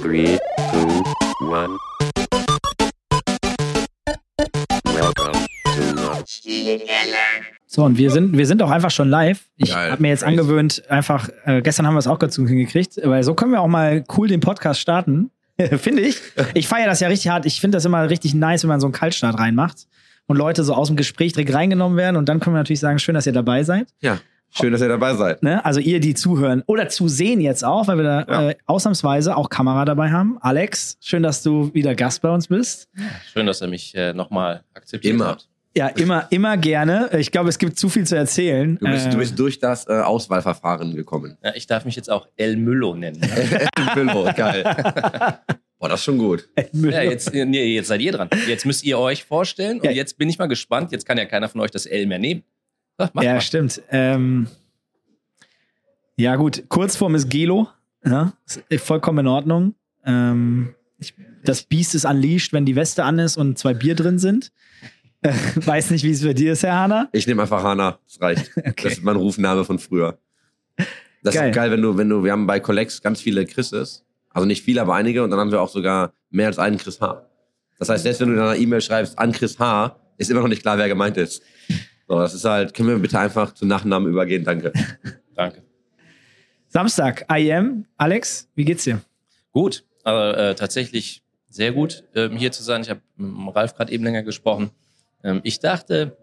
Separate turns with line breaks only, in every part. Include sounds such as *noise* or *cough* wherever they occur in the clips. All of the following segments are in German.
Three, two, one. Welcome to.
So, und wir sind, wir sind auch einfach schon live. Ich habe mir jetzt angewöhnt, einfach, äh, gestern haben wir es auch dazu hingekriegt, weil so können wir auch mal cool den Podcast starten. *laughs* finde ich. Ich feiere das ja richtig hart. Ich finde das immer richtig nice, wenn man so einen Kaltstart reinmacht und Leute so aus dem Gespräch direkt reingenommen werden. Und dann können wir natürlich sagen, schön, dass ihr dabei seid.
Ja, schön, dass ihr dabei seid.
Ne? Also ihr, die zuhören oder zu sehen jetzt auch, weil wir da
Ja.
äh, ausnahmsweise auch Kamera dabei haben. Alex, schön, dass du wieder Gast bei uns bist.
Schön, dass ihr mich äh, nochmal akzeptiert
Immer.
habt.
Ja, immer, immer gerne. Ich glaube, es gibt zu viel zu erzählen.
Du bist,
Äh,
du bist durch das äh, Auswahlverfahren gekommen.
Ja, ich darf mich jetzt auch El Müllo nennen. Ne? *laughs*
Bilbo, geil. *laughs* Boah, das ist schon gut.
ja, jetzt, nee, jetzt seid ihr dran. Jetzt müsst ihr euch vorstellen und
Ja.
jetzt bin ich mal gespannt. Jetzt kann ja keiner von euch das L mehr nehmen. *laughs* Ach,
ja,
mal.
stimmt. Ähm, ja, gut. Kurzform ist Gelo. Ja, ist vollkommen in Ordnung. Ähm, ich, das Biest ist unleashed, wenn die Weste an ist und zwei Bier drin sind. Äh, *laughs* weiß nicht, wie es bei dir ist, Herr Hahner.
Ich nehme einfach Hana. Das reicht. *laughs* Das ist mein Rufname von früher. Das
Geil.
ist geil, wenn du, wenn du, wir haben bei Collex ganz viele Chrises. Also nicht viele, aber einige. Und dann haben wir auch sogar mehr als einen Chris H. Das heißt, selbst wenn du in einer E-Mail schreibst an Chris H., ist immer noch nicht klar, wer gemeint ist. So, das ist halt, können wir bitte einfach zu Nachnamen übergehen? Danke. *laughs*
Danke.
Samstag, IM. Alex, wie geht's dir?
Gut, aber äh, tatsächlich sehr gut, ähm, hier zu sein. Ich habe mit dem Ralf gerade eben länger gesprochen. Ähm, ich dachte,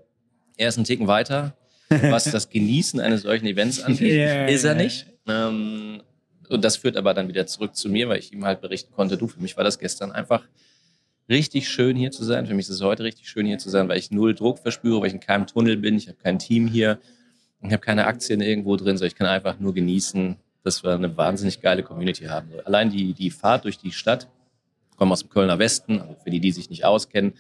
er ist einen Ticken weiter, *laughs* was das Genießen eines solchen Events angeht.
Ja, *laughs*
ist er nicht. Ähm, und das führt aber dann wieder zurück zu mir, weil ich ihm halt berichten konnte, du, für mich war das gestern einfach richtig schön hier zu sein. Für mich ist es heute richtig schön hier zu sein, weil ich null Druck verspüre, weil ich in keinem Tunnel bin. Ich habe kein Team hier. Ich habe keine Aktien irgendwo drin, sondern ich kann einfach nur genießen, dass wir eine wahnsinnig geile Community haben. Allein die, die Fahrt durch die Stadt, ich komme aus dem Kölner Westen, also für die, die sich nicht auskennen,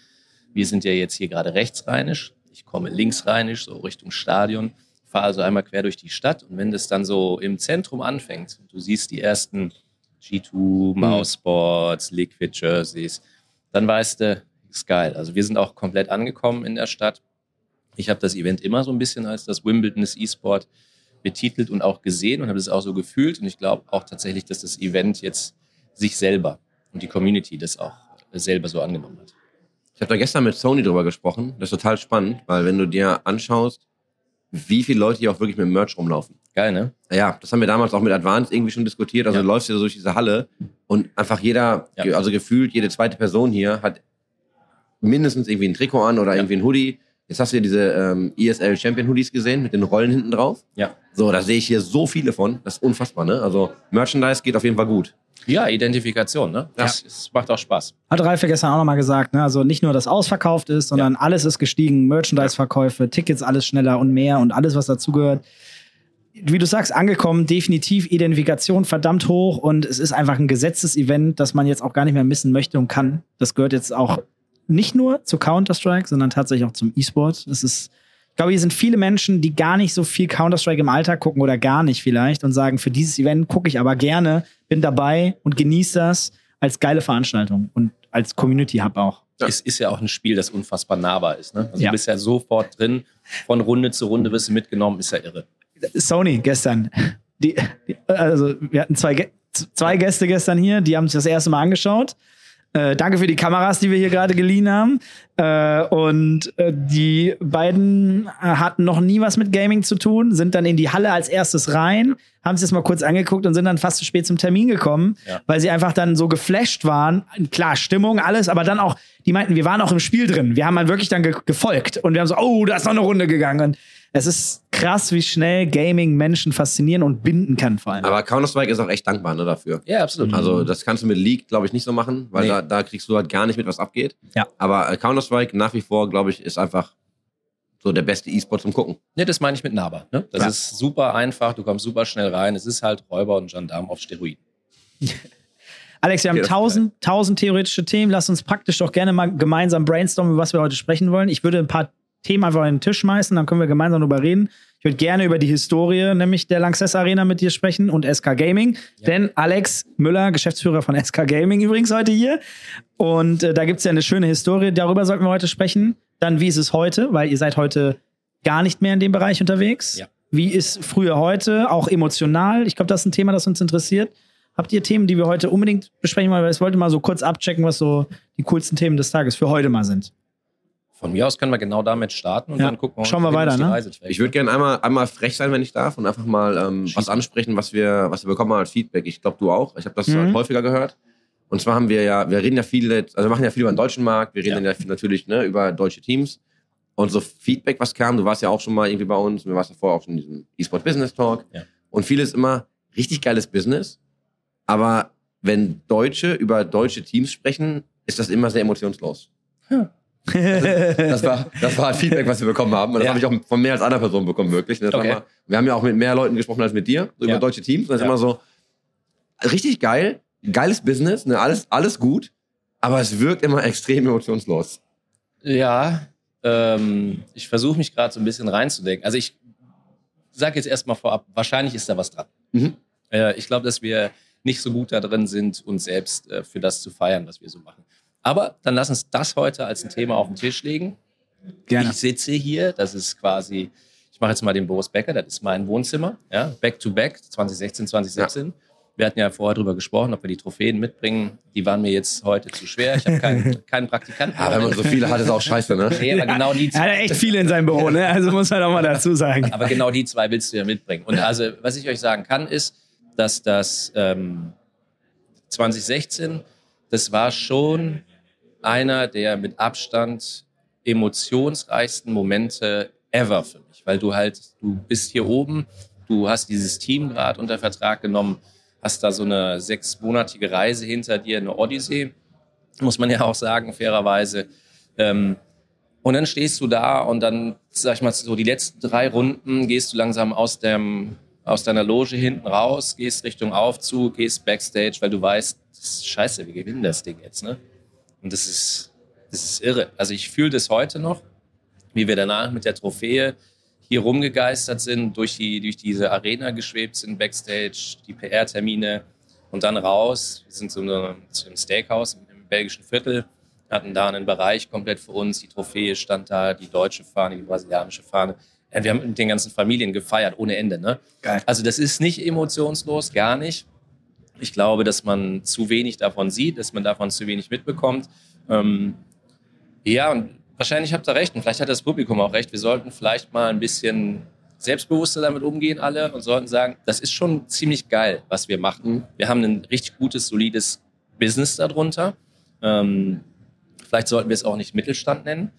wir sind ja jetzt hier gerade rechtsrheinisch. Ich komme linksrheinisch, so Richtung Stadion, fahre also einmal quer durch die Stadt und wenn das dann so im Zentrum anfängt, du siehst die ersten G2, Mousesports, Liquid Jerseys, dann weißt du, ist geil. Also wir sind auch komplett angekommen in der Stadt. Ich habe das Event immer so ein bisschen als das Wimbledon des E-Sport betitelt und auch gesehen und habe es auch so gefühlt. Und ich glaube auch tatsächlich, dass das Event jetzt sich selber und die Community das auch selber so angenommen hat.
Ich habe da gestern mit Sony drüber gesprochen. Das ist total spannend, weil wenn du dir anschaust, wie viele Leute hier auch wirklich mit Merch rumlaufen.
Geil, ne?
Ja, das haben wir damals auch mit Advanced irgendwie schon diskutiert. Also
Ja.
du läufst hier so durch diese Halle und einfach jeder,
Ja.
also gefühlt jede zweite Person hier hat mindestens irgendwie ein Trikot an oder
Ja.
irgendwie ein Hoodie. Jetzt hast du ja diese ähm, ESL Champion Hoodies gesehen mit den Rollen hinten drauf.
Ja.
So, da sehe ich hier so viele von. Das ist unfassbar, ne? Also Merchandise geht auf jeden Fall gut.
Ja, Identifikation, ne? Das, das macht auch Spaß.
Hat Ralf ja gestern auch nochmal gesagt, ne? Also nicht nur, dass ausverkauft ist, sondern alles ist gestiegen, Merchandise-Verkäufe, Tickets alles schneller und mehr und alles, was dazugehört. Wie du sagst, angekommen, definitiv Identifikation verdammt hoch und es ist einfach ein gesetztes Event, das man jetzt auch gar nicht mehr missen möchte und kann. Das gehört jetzt auch nicht nur zu Counter-Strike, sondern tatsächlich auch zum E-Sport. Es ist, ich glaube, hier sind viele Menschen, die gar nicht so viel Counter-Strike im Alltag gucken oder gar nicht vielleicht und sagen, für dieses Event gucke ich aber gerne, bin dabei und genieße das als geile Veranstaltung und als Community-Hub auch.
Ja.
Es ist ja auch ein Spiel, das unfassbar nahbar ist. Ne? Also
Ja.
Du bist ja sofort drin, von Runde zu Runde wirst du mitgenommen, ist ja irre.
Sony gestern. Die, also wir hatten zwei, zwei Gäste gestern hier, die haben sich das erste Mal angeschaut. Äh, danke für die Kameras, die wir hier gerade geliehen haben. Äh, und äh, die beiden äh, hatten noch nie was mit Gaming zu tun, sind dann in die Halle als erstes rein, haben sich das mal kurz angeguckt und sind dann fast zu spät zum Termin gekommen,
Ja.
weil sie einfach dann so geflasht waren. Klar, Stimmung, alles, aber dann auch, die meinten, wir waren auch im Spiel drin. Wir haben halt wirklich dann ge gefolgt und wir haben so, oh, da ist noch eine Runde gegangen. Und es ist krass, wie schnell Gaming Menschen faszinieren und binden kann, vor allem.
Aber Counter-Strike ist auch echt dankbar ne, dafür.
Ja, absolut.
Also das kannst du mit League, glaube ich, nicht so machen, weil
Nee.
da, da kriegst du halt gar nicht mit, was abgeht.
Ja.
Aber äh, Counter-Strike nach wie vor, glaube ich, ist einfach so der beste E-Sport zum Gucken.
Ne, das meine ich mit nahbar. Ne? Das
Ja.
ist super einfach, du kommst super schnell rein. Es ist halt Räuber und Gendarm auf Steroiden. *laughs*
Alex, wir haben
Okay,
tausend, tausend theoretische Themen. Lass uns praktisch doch gerne mal gemeinsam brainstormen, über was wir heute sprechen wollen. Ich würde ein paar Themen einfach auf den Tisch schmeißen, dann können wir gemeinsam darüber reden. Ich würde gerne über die Historie, nämlich der Lanxess Arena mit dir sprechen und SK Gaming. Denn Alex Müller, Geschäftsführer von SK Gaming übrigens heute hier. Und äh, da gibt es ja eine schöne Historie, darüber sollten wir heute sprechen. Dann, wie ist es heute? Weil ihr seid heute gar nicht mehr in dem Bereich unterwegs.
Ja.
Wie ist früher heute, auch emotional? Ich glaube, das ist ein Thema, das uns interessiert. Habt ihr Themen, die wir heute unbedingt besprechen wollen? Weil ich wollte mal so kurz abchecken, was so die coolsten Themen des Tages für heute mal sind.
Von mir aus können wir genau damit starten und
Ja.
dann gucken wir,
Schauen wir weiter, ne?
Ich würde gerne einmal, einmal frech sein, wenn ich darf, und einfach mal ähm, was ansprechen, was wir, was wir bekommen haben als Feedback. Ich glaube, du auch. Ich habe das
Mhm.
halt häufiger gehört. Und zwar haben wir ja, wir reden ja viele, also wir machen ja viel über den deutschen Markt, wir reden ja, viel natürlich ne, über deutsche Teams. Und so Feedback, was kam, du warst ja auch schon mal irgendwie bei uns, du warst davor auch schon in diesem E-Sport Business Talk.
Ja.
Und vieles immer richtig geiles Business. Aber wenn Deutsche über deutsche Teams sprechen, ist das immer sehr emotionslos. Das war, das war halt Feedback, was wir bekommen haben. Und das
Ja.
habe ich auch von mehr als einer Person bekommen, wirklich.
Okay.
mal, wir haben ja auch mit mehr Leuten gesprochen als mit dir, so
Ja.
über deutsche Teams. Und das ist
Ja.
immer so, richtig geil, geiles Business, ne, alles, alles gut, aber es wirkt immer extrem emotionslos.
Ja, ähm, ich versuche mich gerade so ein bisschen reinzudenken. Also ich sage jetzt erstmal vorab, wahrscheinlich ist da was dran.
Mhm.
Äh, ich glaube, dass wir nicht so gut da drin sind, uns selbst äh, für das zu feiern, was wir so machen. Aber dann lass uns das heute als ein Thema auf den Tisch legen.
Gerne.
Ich sitze hier, das ist quasi, ich mache jetzt mal den Boris Becker, das ist mein Wohnzimmer, ja, back to back, 2016, 2017. Wir hatten ja vorher drüber gesprochen, ob wir die Trophäen mitbringen. Die waren mir jetzt heute zu schwer. Ich habe keinen, *laughs* keinen Praktikanten.
Ja, wenn man so viele hat, ist auch scheiße, ne?
Nee, aber genau die
Er hat echt viele in seinem Büro, ne? Also muss man auch mal dazu sagen.
aber genau die zwei willst du ja mitbringen. Und also, was ich euch sagen kann, ist, dass das ähm, 2016, das war schon einer der mit Abstand emotionsreichsten Momente ever für mich. Weil du halt, du bist hier oben, du hast dieses Team gerade unter Vertrag genommen, hast da so eine sechsmonatige Reise hinter dir, eine Odyssee, muss man ja auch sagen, fairerweise. Ähm, und dann stehst du da und dann, sag ich mal, so die letzten drei Runden gehst du langsam aus, dem, aus deiner Loge hinten raus, gehst Richtung Aufzug, gehst Backstage, weil du weißt, scheiße, wir gewinnen das Ding jetzt, ne? Und das ist, das ist irre. Also ich fühle das heute noch, wie wir danach mit der Trophäe hier rumgegeistert sind, durch, die, durch diese Arena geschwebt sind, Backstage, die PR-Termine und dann raus. Wir sind zu einem, zu einem Steakhouse im, belgischen Viertel, hatten da einen Bereich komplett für uns. Die Trophäe stand da, die deutsche Fahne, die brasilianische Fahne. Wir haben mit den ganzen Familien gefeiert, ohne Ende. Ne?
Geil.
Also das ist nicht emotionslos, gar nicht. Ich glaube, dass man zu wenig davon sieht, dass man davon zu wenig mitbekommt. Ähm, ja, und wahrscheinlich habt ihr recht und vielleicht hat das Publikum auch recht. Wir sollten vielleicht mal ein bisschen selbstbewusster damit umgehen alle und sollten sagen, das ist schon ziemlich geil, was wir machen. Wir haben ein richtig gutes, solides Business darunter. Ähm, vielleicht sollten wir es auch nicht Mittelstand nennen.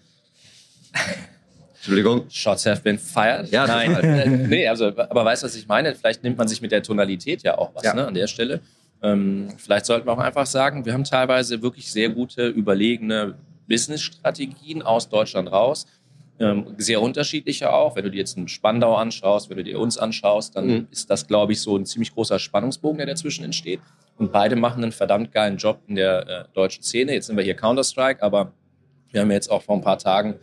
*laughs*
Entschuldigung.
Shots have been fired.
Ja,
Nein, *laughs* nee, also, aber weißt du, was ich meine? Vielleicht nimmt man sich mit der Tonalität ja auch was
Ja.
Ne, an der Stelle. Ähm, vielleicht sollten wir auch einfach sagen, wir haben teilweise wirklich sehr gute, überlegene Business-Strategien aus Deutschland raus. Ähm, sehr unterschiedliche auch. Wenn du dir jetzt einen Spandau anschaust, wenn du dir uns anschaust, dann
Mhm.
ist das, glaube ich, so ein ziemlich großer Spannungsbogen, der dazwischen entsteht. Und beide machen einen verdammt geilen Job in der äh, deutschen Szene. Jetzt sind wir hier Counter-Strike, aber wir haben jetzt auch vor ein paar Tagen,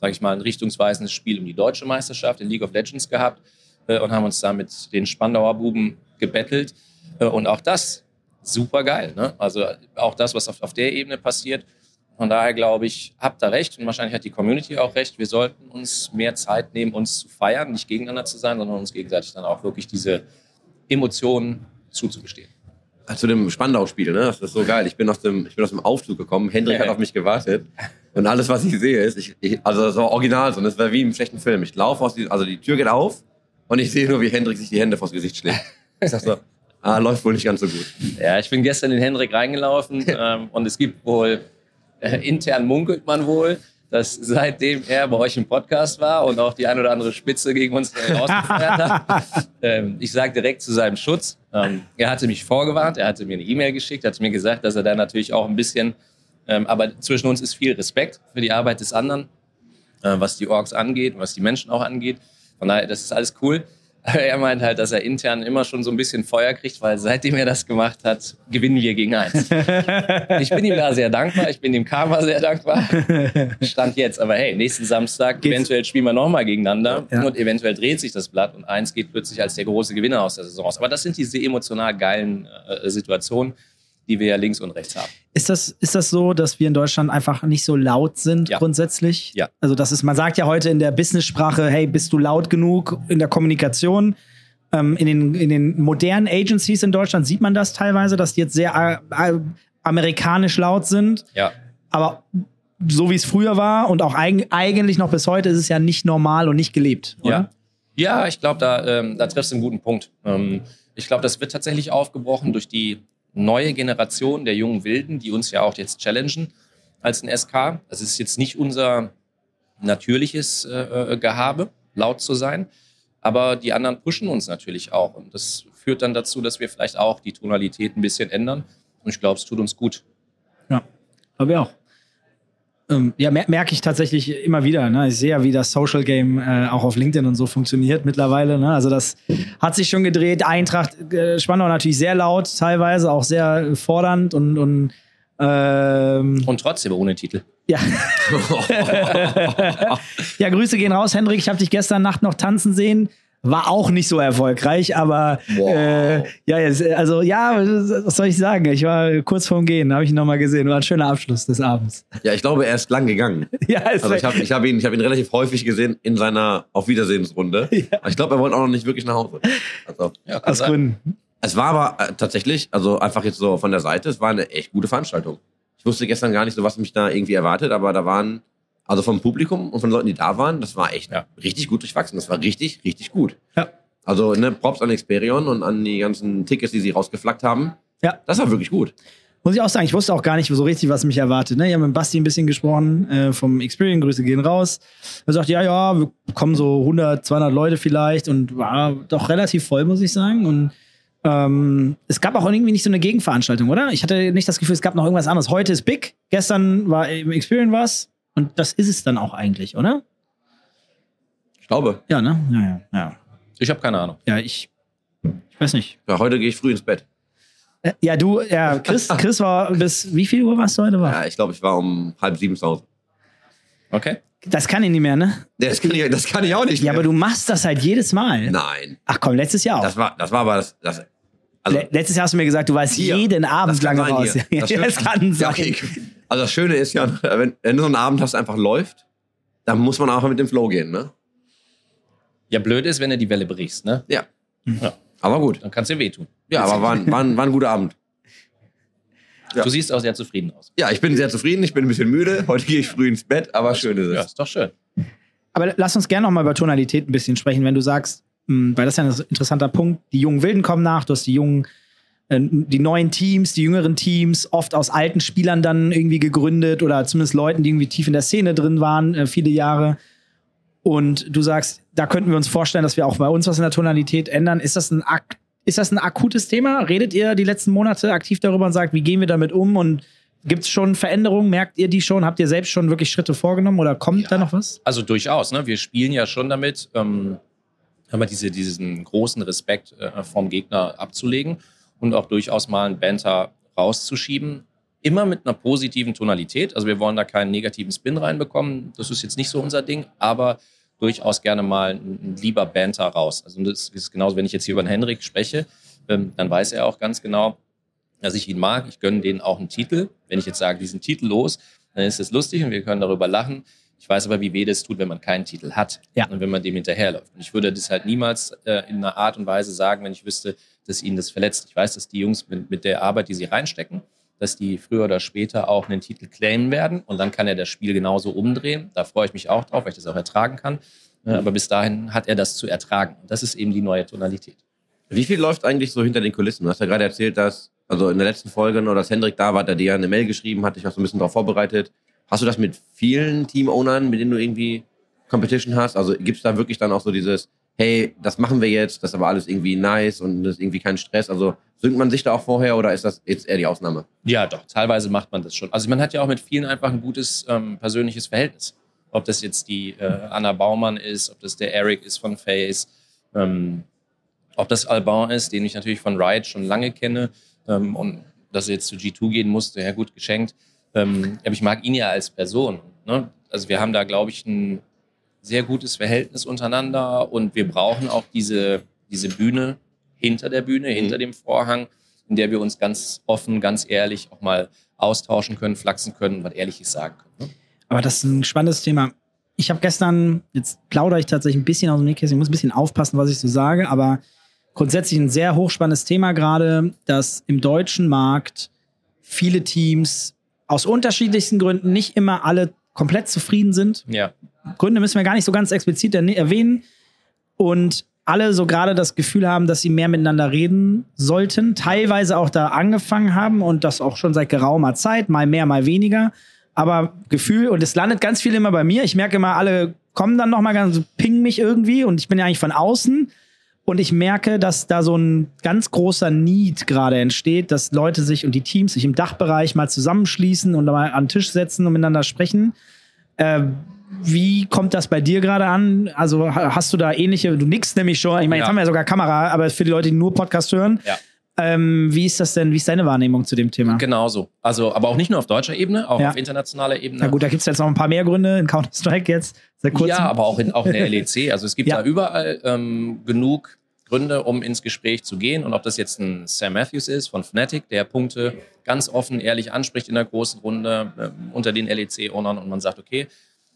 sage ich mal, ein richtungsweisendes Spiel um die deutsche Meisterschaft in League of Legends gehabt äh, und haben uns da mit den Spandauer Buben gebettelt. Äh, und auch das super geil. Ne? Also auch das, was auf, auf der Ebene passiert. Von daher glaube ich, habt ihr recht und wahrscheinlich hat die Community auch recht. Wir sollten uns mehr Zeit nehmen, uns zu feiern, nicht gegeneinander zu sein, sondern uns gegenseitig dann auch wirklich diese Emotionen zuzugestehen.
Zu dem Spandau-Spiel, ne? Das ist so geil. Ich bin aus dem, ich bin aus dem Aufzug gekommen. Hendrik hat auf mich gewartet. Und alles, was ich sehe, ist, ich, ich, also das war original so. Das war wie im schlechten Film. Ich laufe aus die, also die Tür geht auf und ich sehe nur, wie Hendrik sich die Hände vors Gesicht schlägt. Ich sag so, *laughs* ah, läuft wohl nicht ganz so gut.
Ja, ich bin gestern in Hendrik reingelaufen *laughs* ähm, und es gibt wohl, äh, intern munkelt man wohl, dass seitdem er bei euch im Podcast war und auch die ein oder andere Spitze gegen uns rausgefeuert hat, *laughs* ähm, ich sage direkt zu seinem Schutz, ähm, er hatte mich vorgewarnt, er hatte mir eine E-Mail geschickt, hat mir gesagt, dass er da natürlich auch ein bisschen, ähm, aber zwischen uns ist viel Respekt für die Arbeit des anderen, äh, was die Orks angeht, was die Menschen auch angeht. Von daher, das ist alles cool. *laughs* Er meint halt, dass er intern immer schon so ein bisschen Feuer kriegt, weil seitdem er das gemacht hat, gewinnen wir gegen eins. *laughs* ich bin ihm da sehr dankbar, ich bin dem Karma sehr dankbar. *laughs* Stand jetzt, aber hey, nächsten Samstag,
Geht's-
eventuell spielen wir nochmal gegeneinander
Ja.
und eventuell dreht sich das Blatt und eins geht plötzlich als der große Gewinner aus der Saison aus. Aber das sind diese emotional geilen äh, Situationen, die wir ja links und rechts haben.
Ist das, ist das so, dass wir in Deutschland einfach nicht so laut sind
Ja.
grundsätzlich?
Ja.
Also das ist, man sagt ja heute in der Business-Sprache, hey, bist du laut genug in der Kommunikation? Ähm, in, den, in den modernen Agencies in Deutschland sieht man das teilweise, dass die jetzt sehr äh, äh, amerikanisch laut sind.
Ja.
Aber so wie es früher war und auch eig eigentlich noch bis heute ist es ja nicht normal und nicht gelebt. Oder?
Ja. Ja, ich glaube, da, ähm, da triffst du einen guten Punkt. Ähm, ich glaube, das wird tatsächlich aufgebrochen durch die neue Generation der jungen Wilden, die uns ja auch jetzt challengen als ein SK. Das ist jetzt nicht unser natürliches äh, äh, Gehabe, laut zu sein. Aber die anderen pushen uns natürlich auch. Und das führt dann dazu, dass wir vielleicht auch die Tonalität ein bisschen ändern. Und ich glaube, es tut uns gut.
Ja, glaube ich auch. Ähm, ja, mer merke ich tatsächlich immer wieder. Ne? Ich sehe ja, wie das Social Game äh, auch auf LinkedIn und so funktioniert mittlerweile. Ne? Also das hat sich schon gedreht. Eintracht äh, Spandau natürlich sehr laut, teilweise auch sehr fordernd und, und ähm,
Und trotzdem ohne Titel.
ja. *laughs* ja, Grüße gehen raus, Hendrik. Ich habe dich gestern Nacht noch tanzen sehen. War auch nicht so erfolgreich, aber
Wow.
äh, ja, jetzt, also ja, was soll ich sagen? Ich war kurz vorm Gehen, habe ich ihn nochmal gesehen. War ein schöner Abschluss des Abends.
Ja, ich glaube, er ist lang gegangen. *laughs*
Ja, ist
Also ich habe ich hab ihn, ich hab ihn relativ häufig gesehen in seiner Auf Wiedersehensrunde. *laughs* Aber ich glaube, er wollte auch noch nicht wirklich nach Hause. Also,
Ja,
aus
sein.
Gründen.
es war aber äh, tatsächlich, also einfach jetzt so von der Seite, es war eine echt gute Veranstaltung. Ich wusste gestern gar nicht so, was mich da irgendwie erwartet, aber da waren, also vom Publikum und von Leuten, die da waren, das war echt
Ja.
richtig gut durchwachsen. Das war richtig, richtig gut.
Ja.
Also ne, Props an Experion und an die ganzen Tickets, die sie rausgeflackt haben.
Ja.
Das war wirklich gut.
Muss ich auch sagen, ich wusste auch gar nicht so richtig, was mich erwartet. Ne? Ich habe mit Basti ein bisschen gesprochen, äh, vom Experience, Grüße gehen raus. Er sagt, ja, ja, wir kommen so 100, 200 Leute vielleicht und war doch relativ voll, muss ich sagen. Und ähm, es gab auch irgendwie nicht so eine Gegenveranstaltung, oder? Ich hatte nicht das Gefühl, es gab noch irgendwas anderes. Heute ist Big, gestern war im Experience was und das ist es dann auch eigentlich, oder?
Ich glaube.
Ja, ne? Ja, ja, ja.
Ich habe keine Ahnung.
Ja, ich, ich weiß nicht.
Ja, heute gehe ich früh ins Bett.
Äh, Ja, du, ja, Chris, *laughs* Chris war bis wie viel Uhr warst du heute wach?
Ja, ich glaube, ich war um halb sieben zu Hause.
Okay.
Das kann ich nicht mehr, ne?
Das kann ich, das kann ich auch nicht
Ja,
mehr.
aber du machst das halt jedes Mal.
Nein.
Ach komm, letztes Jahr auch.
Das war, das war aber das. das also,
Le letztes Jahr hast du mir gesagt, du warst
hier.
jeden Abend lange
sein
raus.
hier. Das *laughs*
das, kann sein.
Ja, okay. Also das Schöne ist ja, wenn, wenn du so einen Abend hast, der einfach läuft, dann muss man auch mit dem Flow gehen, ne?
Ja, blöd ist, wenn du die Welle brichst, ne?
Ja.
Ja.
Aber gut.
Dann kann es dir wehtun.
Ja, aber war, ein- war, ein- war ein guter Abend. Ja.
Du siehst auch sehr zufrieden aus.
Ja, ich bin sehr zufrieden, ich bin ein bisschen müde. Heute gehe ich früh ins Bett, aber schön ist es.
Ja, ist doch schön.
Aber lass uns gerne noch mal über Tonalität ein bisschen sprechen, wenn du sagst, weil das ist ja ein interessanter Punkt, die jungen Wilden kommen nach, du hast die jungen, äh, die neuen Teams, die jüngeren Teams, oft aus alten Spielern dann irgendwie gegründet oder zumindest Leuten, die irgendwie tief in der Szene drin waren, äh, viele Jahre. Und du sagst, da könnten wir uns vorstellen, dass wir auch bei uns was in der Tonalität ändern. Ist das ein ak ist das ein akutes Thema? Redet ihr die letzten Monate aktiv darüber und sagt, wie gehen wir damit um? Und gibt es schon Veränderungen? Merkt ihr die schon? Habt ihr selbst schon wirklich Schritte vorgenommen oder kommt
Ja.
da noch was?
Also durchaus, ne? Wir spielen ja schon damit, ähm, wir diese, diesen großen Respekt äh, vom Gegner abzulegen und auch durchaus mal einen Banter rauszuschieben. Immer mit einer positiven Tonalität. Also wir wollen da keinen negativen Spin reinbekommen. Das ist jetzt nicht so unser Ding, aber durchaus gerne mal ein, lieber Banter raus. Also das ist genauso, wenn ich jetzt hier über den Henrik spreche, ähm, dann weiß er auch ganz genau, dass ich ihn mag. Ich gönne denen auch einen Titel. Wenn ich jetzt sage, diesen Titel los, dann ist es lustig und wir können darüber lachen. Ich weiß aber, wie weh das tut, wenn man keinen Titel hat
Ja.
und wenn man dem hinterherläuft. Und ich würde das halt niemals äh, in einer Art und Weise sagen, wenn ich wüsste, dass ihnen das verletzt. Ich weiß, dass die Jungs mit, mit der Arbeit, die sie reinstecken, dass die früher oder später auch einen Titel claimen werden und dann kann er das Spiel genauso umdrehen. Da freue ich mich auch drauf, weil ich das auch ertragen kann. Äh, aber bis dahin hat er das zu ertragen. Und das ist eben die neue Tonalität.
Wie viel läuft eigentlich so hinter den Kulissen? Du hast ja gerade erzählt, dass, also in der letzten Folge, nur dass Hendrik da war, hat er dir ja eine Mail geschrieben, hat dich auch so ein bisschen darauf vorbereitet. Hast du das mit vielen Team-Ownern, mit denen du irgendwie Competition hast? Also gibt es da wirklich dann auch so dieses, hey, das machen wir jetzt, das ist aber alles irgendwie nice und das ist irgendwie kein Stress? Also synkt man sich da auch vorher oder ist das jetzt eher die Ausnahme?
Ja, doch, teilweise macht man das schon. Also man hat ja auch mit vielen einfach ein gutes ähm, persönliches Verhältnis. Ob das jetzt die äh, Anna Baumann ist, ob das der Eric ist von Face, ähm, ob das Alban ist, den ich natürlich von Riot schon lange kenne ähm, und dass er jetzt zu G2 gehen musste, ja gut geschenkt. Ähm, aber ich mag ihn ja als Person. Ne? Also wir haben da, glaube ich, ein sehr gutes Verhältnis untereinander und wir brauchen auch diese, diese Bühne hinter der Bühne, hinter dem Vorhang, in der wir uns ganz offen, ganz ehrlich auch mal austauschen können, flachsen können, was Ehrliches sagen können. Ne?
Aber das ist ein spannendes Thema. Ich habe gestern, jetzt plaudere ich tatsächlich ein bisschen aus dem Nähkästchen, ich muss ein bisschen aufpassen, was ich so sage, aber grundsätzlich ein sehr hochspannendes Thema gerade, dass im deutschen Markt viele Teams aus unterschiedlichsten Gründen nicht immer alle komplett zufrieden sind.
Ja.
Gründe müssen wir gar nicht so ganz explizit erwähnen. Und alle so gerade das Gefühl haben, dass sie mehr miteinander reden sollten, teilweise auch da angefangen haben und das auch schon seit geraumer Zeit, mal mehr, mal weniger. Aber Gefühl, und es landet ganz viel immer bei mir. Ich merke immer, alle kommen dann nochmal ganz, pingen mich irgendwie und ich bin ja eigentlich von außen. Und ich merke, dass da so ein ganz großer Need gerade entsteht, dass Leute sich und die Teams sich im Dachbereich mal zusammenschließen und mal an den Tisch setzen und miteinander sprechen. Äh, wie kommt das bei dir gerade an? Also ha- hast du da ähnliche, du nickst nämlich schon, ich meine, jetzt
Ja.
haben wir ja sogar Kamera, aber für die Leute, die nur Podcast hören,
Ja.
ähm, wie ist das denn, wie ist deine Wahrnehmung zu dem Thema?
Genauso. Also, aber auch nicht nur auf deutscher Ebene, auch
Ja.
auf internationaler Ebene.
Na gut, da gibt es jetzt noch ein paar mehr Gründe in Counter-Strike jetzt, seit kurzem.
Ja, aber auch in, auch in der LEC. Also es gibt
Ja.
da überall ähm, genug Gründe, um ins Gespräch zu gehen. Und ob das jetzt ein Sam Matthews ist von Fnatic, der Punkte ganz offen, ehrlich anspricht in der großen Runde ähm, unter den LEC-Ownern und man sagt, okay,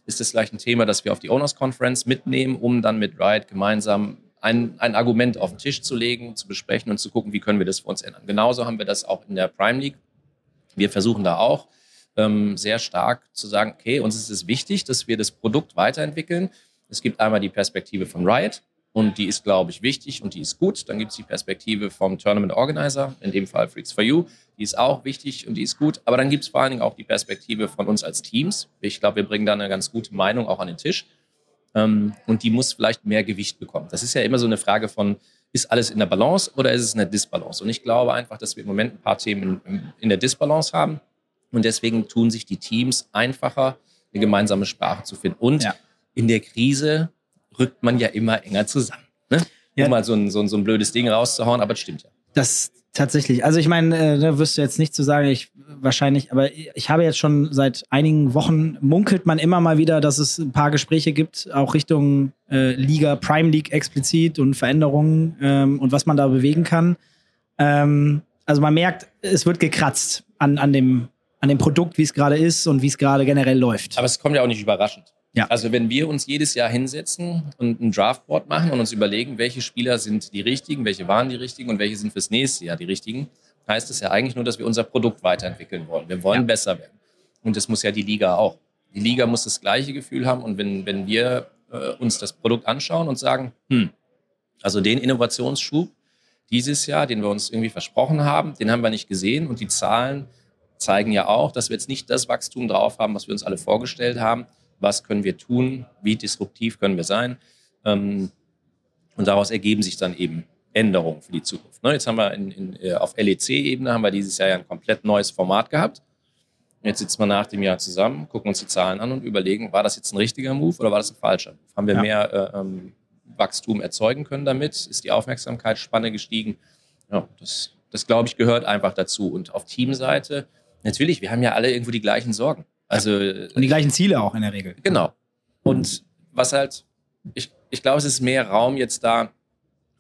ist das vielleicht ein Thema, das wir auf die Owners Conference mitnehmen, um dann mit Riot gemeinsam ein, ein Argument auf den Tisch zu legen, zu besprechen und zu gucken, wie können wir das für uns ändern. Genauso haben wir das auch in der Prime League. Wir versuchen da auch ähm, sehr stark zu sagen, okay, uns ist es wichtig, dass wir das Produkt weiterentwickeln. Es gibt einmal die Perspektive von Riot und die ist, glaube ich, wichtig und die ist gut. Dann gibt es die Perspektive vom Tournament Organizer, in dem Fall Freaks for You. Die ist auch wichtig und die ist gut. Aber dann gibt es vor allen Dingen auch die Perspektive von uns als Teams. Ich glaube, wir bringen da eine ganz gute Meinung auch an den Tisch. Ähm, und die muss vielleicht mehr Gewicht bekommen. Das ist ja immer so eine Frage von, ist alles in der Balance oder ist es eine Disbalance? Und ich glaube einfach, dass wir im Moment ein paar Themen in, in der Disbalance haben. Und deswegen tun sich die Teams einfacher, eine gemeinsame Sprache zu finden. Und
Ja.
in der Krise rückt man ja immer enger zusammen. Ne?
Ja.
Um mal so ein, so, ein, so ein blödes Ding rauszuhauen, aber es stimmt ja.
Das tatsächlich. Also ich meine, äh, da wirst du jetzt nicht zu sagen, ich wahrscheinlich, aber ich habe jetzt schon seit einigen Wochen munkelt man immer mal wieder, dass es ein paar Gespräche gibt, auch Richtung äh, Liga, Prime League explizit und Veränderungen ähm, und was man da bewegen kann. Ähm, also man merkt, es wird gekratzt an, an, dem, an dem Produkt, wie es gerade ist und wie es gerade generell läuft.
Aber es kommt ja auch nicht überraschend.
Ja.
Also wenn wir uns jedes Jahr hinsetzen und ein Draftboard machen und uns überlegen, welche Spieler sind die richtigen, welche waren die richtigen und welche sind fürs nächste Jahr die richtigen, heißt es ja eigentlich nur, dass wir unser Produkt weiterentwickeln wollen. Wir wollen
Ja.
besser werden. Und das muss ja die Liga auch. Die Liga muss das gleiche Gefühl haben und wenn, wenn wir äh, uns das Produkt anschauen und sagen, hm, also den Innovationsschub dieses Jahr, den wir uns irgendwie versprochen haben, den haben wir nicht gesehen und die Zahlen zeigen ja auch, dass wir jetzt nicht das Wachstum drauf haben, was wir uns alle vorgestellt haben. Was können wir tun? Wie disruptiv können wir sein? Ähm, und daraus ergeben sich dann eben Änderungen für die Zukunft. Ne, jetzt haben wir in, in, äh, auf LEC-Ebene haben wir dieses Jahr ja ein komplett neues Format gehabt. Jetzt sitzen wir nach dem Jahr zusammen, gucken uns die Zahlen an und überlegen, war das jetzt ein richtiger Move oder war das ein falscher Move? Haben wir
Ja.
mehr äh, ähm, Wachstum erzeugen können damit? Ist die Aufmerksamkeitsspanne gestiegen? Ja, das, das glaube ich gehört einfach dazu. Und auf Teamseite, natürlich, wir haben ja alle irgendwo die gleichen Sorgen. Also
Und die gleichen Ziele auch in der Regel.
Genau. Und was halt, ich, ich glaube, es ist mehr Raum jetzt da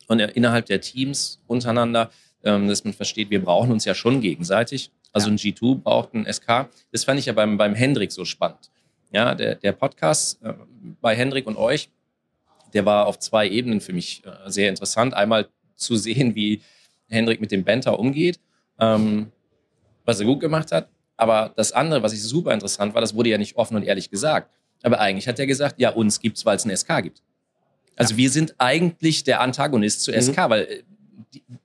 und innerhalb der Teams untereinander, ähm, dass man versteht, wir brauchen uns ja schon gegenseitig. Also ein G2 braucht ein SK. Das fand ich ja beim, beim Hendrik so spannend. Ja, der, der Podcast äh, bei Hendrik und euch, der war auf zwei Ebenen für mich äh, sehr interessant. Einmal zu sehen, wie Hendrik mit dem Banter umgeht, ähm, was er gut gemacht hat. Aber das andere, was ich super interessant war, das wurde ja nicht offen und ehrlich gesagt. Aber eigentlich hat er gesagt, ja, uns gibt's, weil es eine SK gibt. Also wir sind eigentlich der Antagonist zu SK, weil äh,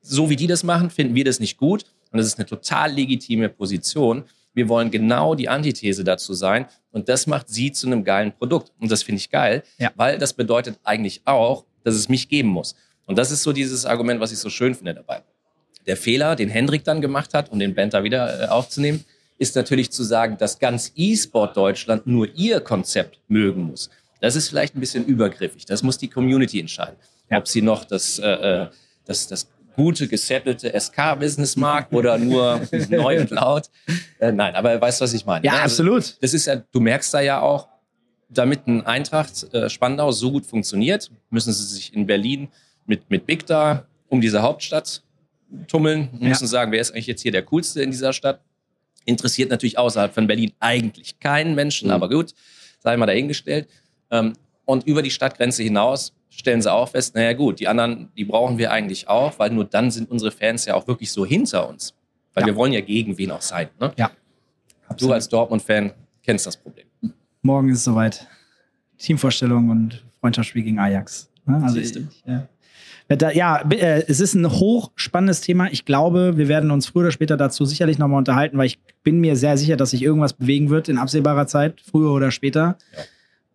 so wie die das machen, finden wir das nicht gut. Und das ist eine total legitime Position. Wir wollen genau die Antithese dazu sein. Und das macht sie zu einem geilen Produkt. Und das finde ich geil,
Ja.
weil das bedeutet eigentlich auch, dass es mich geben muss. Und das ist so dieses Argument, was ich so schön finde dabei. Der Fehler, den Hendrik dann gemacht hat, um den Banter wieder äh, aufzunehmen, ist natürlich zu sagen, dass ganz E-Sport Deutschland nur ihr Konzept mögen muss. Das ist vielleicht ein bisschen übergriffig. Das muss die Community entscheiden. Ob sie noch das, äh, äh, das, das gute, gesettelte SK-Business mag oder nur *laughs* neu und laut. Äh, nein, aber weißt du, was ich meine?
Ja,
Also,
absolut.
das ist ja, du merkst da ja auch, damit ein Eintracht äh, Spandau so gut funktioniert, müssen sie sich in Berlin mit, mit Big Da um diese Hauptstadt tummeln,
Ja.
müssen sagen, wer ist eigentlich jetzt hier der Coolste in dieser Stadt. Interessiert natürlich außerhalb von Berlin eigentlich keinen Menschen,
Mhm.
aber gut, sei mal dahingestellt. Ähm, Und über die Stadtgrenze hinaus stellen sie auch fest, naja gut, die anderen, die brauchen wir eigentlich auch, weil nur dann sind unsere Fans ja auch wirklich so hinter uns. Weil
Ja.
wir wollen ja gegen wen auch sein. Ne?
Ja.
Du als Dortmund-Fan kennst das Problem.
Morgen ist es soweit. Teamvorstellung und Freundschaftsspiel gegen Ajax. Ne? Also ich, ja. Da, ja, äh, es ist ein hochspannendes Thema. Ich glaube, wir werden uns früher oder später dazu sicherlich nochmal unterhalten, weil ich bin mir sehr sicher, dass sich irgendwas bewegen wird in absehbarer Zeit, früher oder später.
Ja.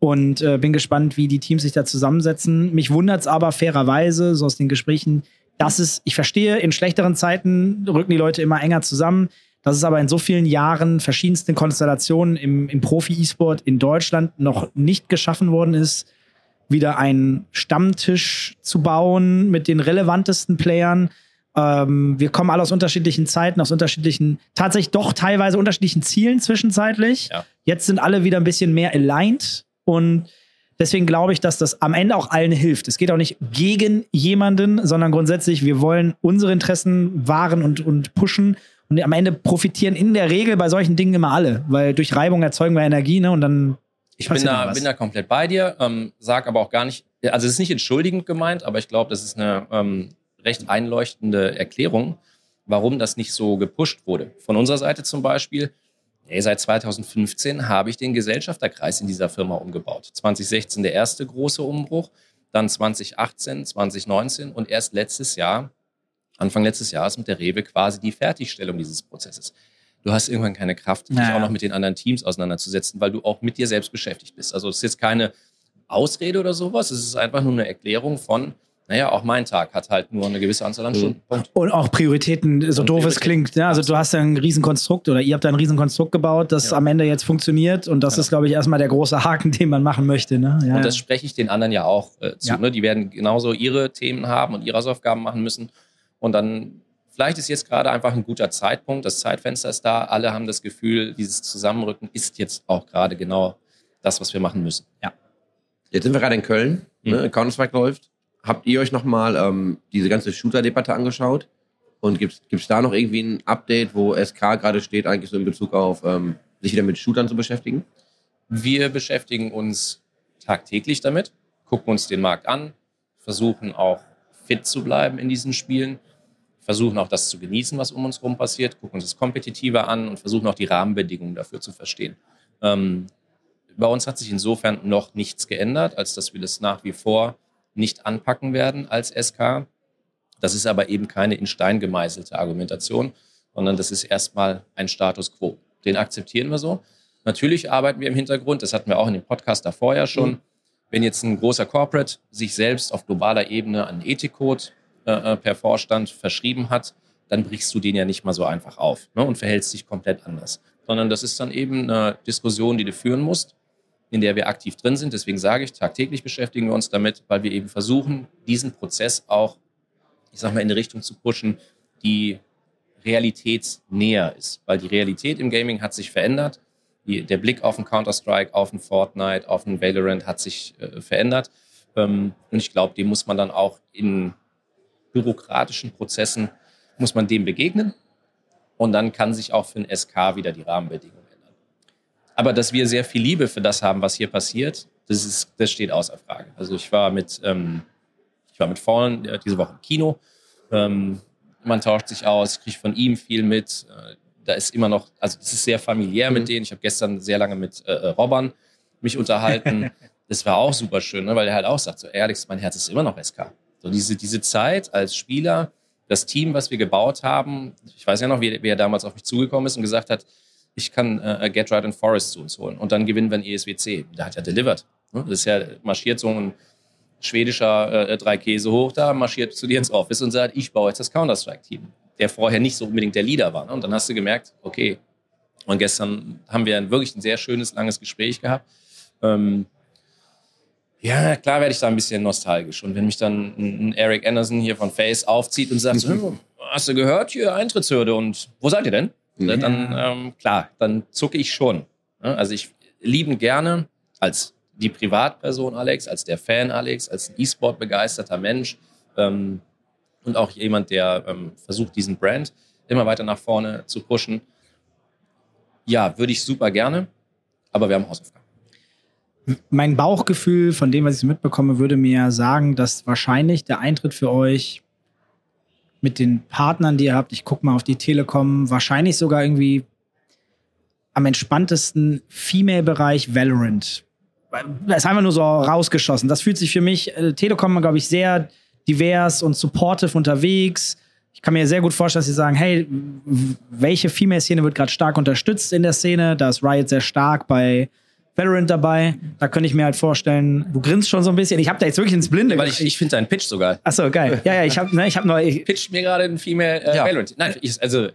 Und äh, bin gespannt, wie die Teams sich da zusammensetzen. Mich wundert es aber fairerweise, so aus den Gesprächen, dass es, ich verstehe, in schlechteren Zeiten rücken die Leute immer enger zusammen. Dass es aber in so vielen Jahren verschiedensten Konstellationen im, im Profi-E-Sport in Deutschland noch nicht geschaffen worden ist, wieder einen Stammtisch zu bauen mit den relevantesten Playern. Ähm, wir kommen alle aus unterschiedlichen Zeiten, aus unterschiedlichen, tatsächlich doch teilweise unterschiedlichen Zielen zwischenzeitlich.
Ja.
Jetzt sind alle wieder ein bisschen mehr aligned und deswegen glaube ich, dass das am Ende auch allen hilft. Es geht auch nicht gegen jemanden, sondern grundsätzlich, wir wollen unsere Interessen wahren und, und pushen. Und am Ende profitieren in der Regel bei solchen Dingen immer alle, weil durch Reibung erzeugen wir Energie, ne? Und dann
Ich bin da, bin da komplett bei dir, ähm, sag aber auch gar nicht, also es ist nicht entschuldigend gemeint, aber ich glaube, das ist eine ähm, recht einleuchtende Erklärung, warum das nicht so gepusht wurde. Von unserer Seite zum Beispiel, ey, seit 2015 habe ich den Gesellschafterkreis in dieser Firma umgebaut. 2016 der erste große Umbruch, dann 2018, 2019 und erst letztes Jahr, Anfang letztes Jahres mit der Rewe quasi die Fertigstellung dieses Prozesses. Du hast irgendwann keine Kraft, dich
Naja.
auch noch mit den anderen Teams auseinanderzusetzen, weil du auch mit dir selbst beschäftigt bist. Also es ist jetzt keine Ausrede oder sowas, es ist einfach nur eine Erklärung von, naja, auch mein Tag hat halt nur eine gewisse Anzahl an Stunden. Punkt.
Und auch Prioritäten, so
Und
doof es
Prioritäten.
klingt. Ne? Also du hast ja ein Riesenkonstrukt oder ihr habt da ein Riesenkonstrukt gebaut, das
Ja.
am Ende jetzt funktioniert. Und das
Genau.
ist, glaube ich, erstmal der große Haken, den man machen möchte. Ne? Ja,
Und das spreche ich den anderen ja auch äh, zu.
Ja.
Ne? Die werden genauso ihre Themen haben und ihre Hausaufgaben machen müssen. Und dann, vielleicht ist jetzt gerade einfach ein guter Zeitpunkt, das Zeitfenster ist da, alle haben das Gefühl, dieses Zusammenrücken ist jetzt auch gerade genau das, was wir machen müssen.
Jetzt sind wir gerade in Köln, ne?
Mhm.
Counter-Strike läuft. Habt ihr euch nochmal ähm, diese ganze Shooter-Debatte angeschaut? Und gibt es da noch irgendwie ein Update, wo SK gerade steht, eigentlich so in Bezug auf ähm, sich wieder mit Shootern zu beschäftigen?
Wir beschäftigen uns tagtäglich damit, gucken uns den Markt an, versuchen auch fit zu bleiben in diesen Spielen, versuchen auch das zu genießen, was um uns herum passiert, gucken uns das kompetitiver an und versuchen auch die Rahmenbedingungen dafür zu verstehen. Ähm, bei uns hat sich insofern noch nichts geändert, als dass wir das nach wie vor nicht anpacken werden als SK. Das ist aber eben keine in Stein gemeißelte Argumentation, sondern das ist erstmal ein Status quo. Den akzeptieren wir so. Natürlich arbeiten wir im Hintergrund, das hatten wir auch in dem Podcast davor ja schon. Wenn jetzt ein großer Corporate sich selbst auf globaler Ebene einen Ethikcode äh, äh, per Vorstand verschrieben hat, dann brichst du den ja nicht mal so einfach auf ne, und verhältst dich komplett anders. Sondern das ist dann eben eine Diskussion, die du führen musst, in der wir aktiv drin sind. Deswegen sage ich, tagtäglich beschäftigen wir uns damit, weil wir eben versuchen, diesen Prozess auch, ich sag mal, in eine Richtung zu pushen, die realitätsnäher ist. Weil die Realität im Gaming hat sich verändert. Die, der Blick auf einen Counter-Strike, auf einen Fortnite, auf einen Valorant hat sich äh, verändert. Ähm, und ich glaube, dem muss man dann auch in bürokratischen Prozessen, muss man dem begegnen. Und dann kann sich auch für ein SK wieder die Rahmenbedingungen ändern. Aber dass wir sehr viel Liebe für das haben, was hier passiert, das, ist, das steht außer Frage. Also ich war mit, ähm, ich war mit Fallen äh, diese Woche im Kino. Ähm, man tauscht sich aus, kriegt von ihm viel mit. Äh, da ist immer noch, also es ist sehr familiär mit denen. Ich habe gestern sehr lange mit äh, äh, Robbern mich unterhalten. *laughs* das war auch super schön, ne? weil er halt auch sagt, so Alex, mein Herz ist immer noch SK. So diese, diese Zeit als Spieler, das Team, was wir gebaut haben, ich weiß ja noch, wie, wie er damals auf mich zugekommen ist und gesagt hat, ich kann äh, Get Right and Forest zu uns holen und dann gewinnen wir ein ESWC. Da hat er delivered. Ne? Das ist ja marschiert so ein schwedischer äh, drei Käse hoch da, marschiert zu dir ins Office und sagt, ich baue jetzt das Counter-Strike-Team, der vorher nicht so unbedingt der Leader war. Ne? Und dann hast du gemerkt, okay. Und gestern haben wir ein, wirklich ein sehr schönes, langes Gespräch gehabt. Ähm, ja, klar werde ich da ein bisschen nostalgisch. Und wenn mich dann ein, ein Eric Anderson hier von Face aufzieht und sagt, so, hast du gehört, hier Eintrittshürde und wo seid ihr denn?
Ja.
Dann, ähm, klar, dann zucke ich schon. Also ich lieben gerne als die Privatperson Alex, als der Fan Alex, als ein E-Sport begeisterter Mensch ähm, und auch jemand, der ähm, versucht, diesen Brand immer weiter nach vorne zu pushen. Ja, würde ich super gerne, aber wir haben Hausaufgaben.
Mein Bauchgefühl von dem, was ich mitbekomme, würde mir sagen, dass wahrscheinlich der Eintritt für euch mit den Partnern, die ihr habt, ich gucke mal auf die Telekom, wahrscheinlich sogar irgendwie am entspanntesten Female-Bereich Valorant. Das ist einfach nur so rausgeschossen. Das fühlt sich für mich, äh, Telekom, glaube ich, sehr divers und supportive unterwegs. Ich kann mir sehr gut vorstellen, dass sie sagen, hey, welche Female-Szene wird gerade stark unterstützt in der Szene? Da ist Riot sehr stark bei Valorant dabei. Da könnte ich mir halt vorstellen, du grinst schon so ein bisschen. Ich habe da jetzt wirklich ins Blinde.
Weil ich, ich finde deinen Pitch sogar.
Achso, geil. Ja, ja, ich habe ne, ich hab noch. *laughs* Ich,
Pitcht mir gerade ein Female äh,
Ja.
Valorant. Nein, ich, also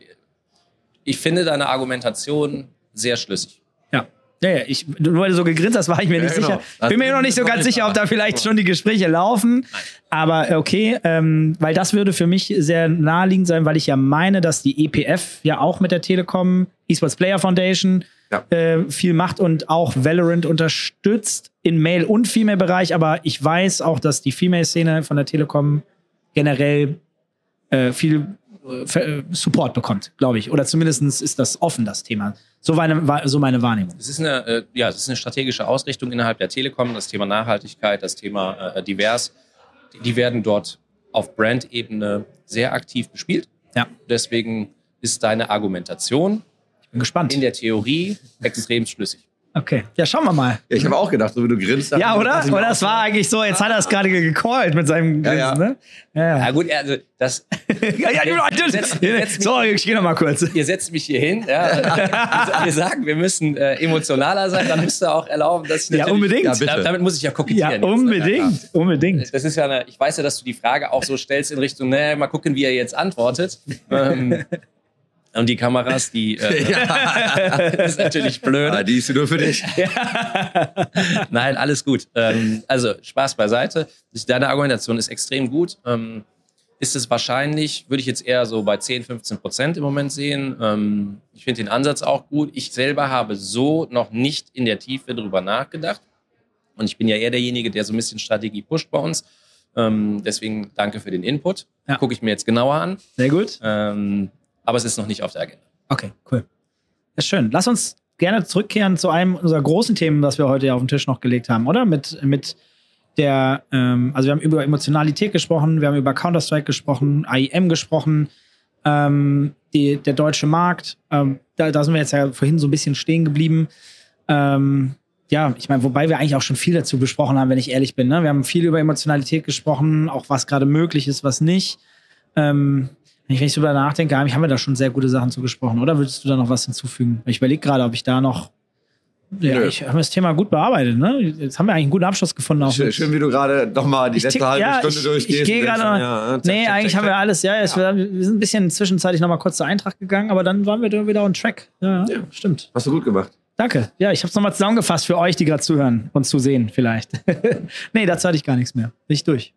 ich finde deine Argumentation sehr schlüssig.
ja. Ja, ja, ich, nur weil du so gegrinst hast, war ich mir nicht
genau.
sicher. Ich bin mir noch nicht so ganz sicher, ob da vielleicht schon die Gespräche laufen. Aber okay, ähm, weil das würde für mich sehr naheliegend sein, weil ich ja meine, dass die EPF ja auch mit der Telekom, Esports Player Foundation,
Ja.
äh, viel macht und auch Valorant unterstützt in Male- und Female-Bereich. Aber ich weiß auch, dass die Female-Szene von der Telekom generell äh, viel äh, äh, Support bekommt, glaube ich. Oder zumindest ist das offen, das Thema. So meine, so meine Wahrnehmung.
Es ist eine, äh, ja, es ist eine strategische Ausrichtung innerhalb der Telekom, das Thema Nachhaltigkeit, das Thema äh, divers. Die, die werden dort auf Brand-Ebene sehr aktiv bespielt.
Ja,
Deswegen ist deine Argumentation
bin gespannt.
in der Theorie extrem schlüssig.
Okay, ja, schauen wir mal.
Ja, ich habe auch gedacht, so wie du grinst.
Ja, oder? Oder es war eigentlich so, jetzt hat er es gerade gecallt mit seinem
Ja,
Grinsen,
ja.
ne? Ja,
Ja
ja.
gut, also das, *laughs*
ja, ja, ja,
mich- *laughs*
Sorry, ich gehe noch mal kurz.
ihr setzt mich hier hin. Ja, wir, *laughs* wir sagen, wir müssen äh, emotionaler sein, dann müsst ihr auch erlauben, dass ich
Ja, unbedingt.
Ja, bitte.
Damit muss ich ja kokettieren.
Ja,
jetzt, ne?
unbedingt, unbedingt.
Das ist ja eine, ich weiß ja, dass du die Frage auch so stellst in Richtung, naja, mal gucken, wie er jetzt antwortet. ähm, und die Kameras, die äh, *laughs* das *laughs* ist natürlich blöd.
Ah, die ist nur für dich. *laughs*
Nein, alles gut. Ähm, also Spaß beiseite. Deine Argumentation ist extrem gut. Ähm, ist es wahrscheinlich, würde ich jetzt eher so bei 10, 15 Prozent im Moment sehen. Ähm, ich finde den Ansatz auch gut. Ich selber habe so noch nicht in der Tiefe drüber nachgedacht. Und ich bin ja eher derjenige, der so ein bisschen Strategie pusht bei uns. Ähm, deswegen danke für den Input.
Ja.
Gucke ich mir jetzt genauer an.
Sehr gut.
Ähm, aber es ist noch nicht auf der Agenda.
Okay, cool. Ja, schön. Lass uns gerne zurückkehren zu einem unserer großen Themen, was wir heute auf den Tisch noch gelegt haben, oder? Mit, mit der, ähm, also wir haben über Emotionalität gesprochen, wir haben über Counter-Strike gesprochen, AIM gesprochen, ähm, die, der deutsche Markt, ähm, da, da sind wir jetzt ja vorhin so ein bisschen stehen geblieben. Ähm, ja, ich meine, wobei wir eigentlich auch schon viel dazu besprochen haben, wenn ich ehrlich bin. Ne? Wir haben viel über Emotionalität gesprochen, auch was gerade möglich ist, was nicht. Ähm, wenn ich, wenn ich darüber nachdenke, eigentlich haben wir da schon sehr gute Sachen zu gesprochen. Oder würdest du da noch was hinzufügen? Ich überlege gerade, ob ich da noch. Ja,
Nö.
ich habe das Thema gut bearbeitet. Ne? Jetzt haben wir eigentlich einen guten Abschluss gefunden. Auch
Schön, schön, wie du gerade nochmal die
Ich
letzte
tick-
halbe
ja,
Stunde
ich-
durchgehst.
Ich gehe gerade.
ja,
nee,
zack,
eigentlich
zack,
haben wir alles. Ja, es, wir wir sind ein bisschen zwischenzeitlich noch mal kurz zur Eintracht gegangen, aber dann waren wir da wieder on track. Ja, ja. stimmt.
Hast du gut gemacht.
Danke. Ja, ich habe es nochmal zusammengefasst für euch, die gerade zuhören und zusehen vielleicht. *laughs* nee, dazu hatte ich gar nichts mehr. Bin ich durch.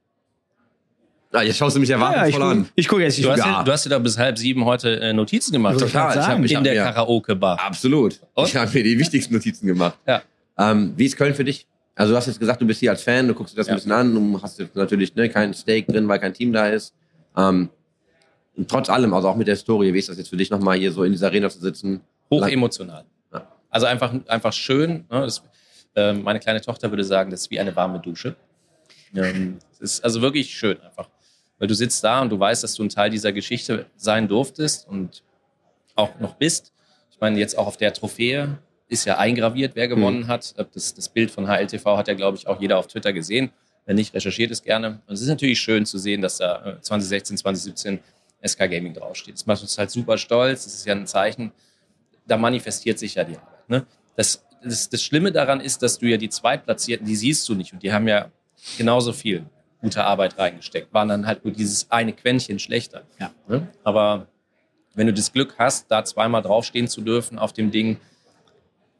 Ja, jetzt schaust du mich
Ja, ich,
erwartungsvoll an.
ich gucke jetzt. Ich
Du hast,
Ja.
ja, du hast dir da bis halb sieben heute äh, Notizen gemacht.
Total. Ich hab
in der
ja.
Karaoke-Bar.
Absolut.
Und?
Ich habe mir die wichtigsten Notizen gemacht.
Ja.
Ähm, wie ist Köln für dich? Also du hast jetzt gesagt, du bist hier als Fan, du guckst dir das
Ja.
ein bisschen an, du hast jetzt natürlich ne, kein Steak drin, weil kein Team da ist. Ähm, und trotz allem, also auch mit der Story, wie ist das jetzt für dich nochmal hier so in dieser Arena zu sitzen?
Hoch
Lang-
emotional.
Ja.
Also einfach, einfach schön. Ne? Das, ähm, meine kleine Tochter würde sagen, das ist wie eine warme Dusche. Ähm, es ist also wirklich schön einfach. Weil du sitzt da und du weißt, dass du ein Teil dieser Geschichte sein durftest und auch noch bist. Ich meine, jetzt auch auf der Trophäe ist ja eingraviert, wer gewonnen hat. Das, das Bild von HLTV hat ja, glaube ich, auch jeder auf Twitter gesehen. Wenn nicht, recherchiert es gerne. Und es ist natürlich schön zu sehen, dass da äh, 2016, 2017 SK Gaming draufsteht. Das macht uns halt super stolz. Das ist ja ein Zeichen, da manifestiert sich ja die Arbeit. Ne? Das, das, das Schlimme daran ist, dass du ja die Zweitplatzierten, die siehst du nicht und die haben ja genauso viel gute Arbeit reingesteckt, waren dann halt nur dieses eine Quäntchen schlechter.
Ja.
Ne? Aber wenn du das Glück hast, da zweimal draufstehen zu dürfen auf dem Ding,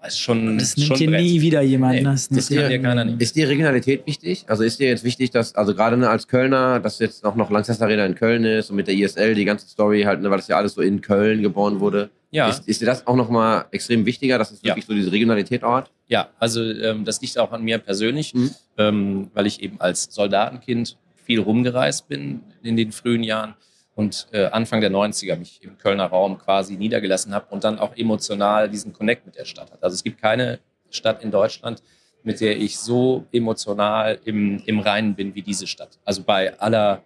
ist schon,
Das
ist
nimmt
schon
dir nie wieder jemand.
Nee,
das
das
nimmt
kann
dir-
keiner nehmen.
Ist dir Regionalität wichtig? Also ist dir jetzt wichtig, dass, also gerade ne, als Kölner, dass jetzt auch noch Lanxess Arena in Köln ist und mit der ISL die ganze Story halt, ne, weil das ja alles so in Köln geboren wurde.
Ja.
Ist, ist dir das auch nochmal extrem wichtiger, dass es
Ja.
wirklich so diese Regionalität auch hat?
Ja, also ähm, das liegt auch an mir persönlich,
Mhm.
ähm, weil ich eben als Soldatenkind viel rumgereist bin in den frühen Jahren und äh, Anfang der 90er mich im Kölner Raum quasi niedergelassen habe und dann auch emotional diesen Connect mit der Stadt hat. Also es gibt keine Stadt in Deutschland, mit der ich so emotional im, im Reinen bin wie diese Stadt. Also bei aller,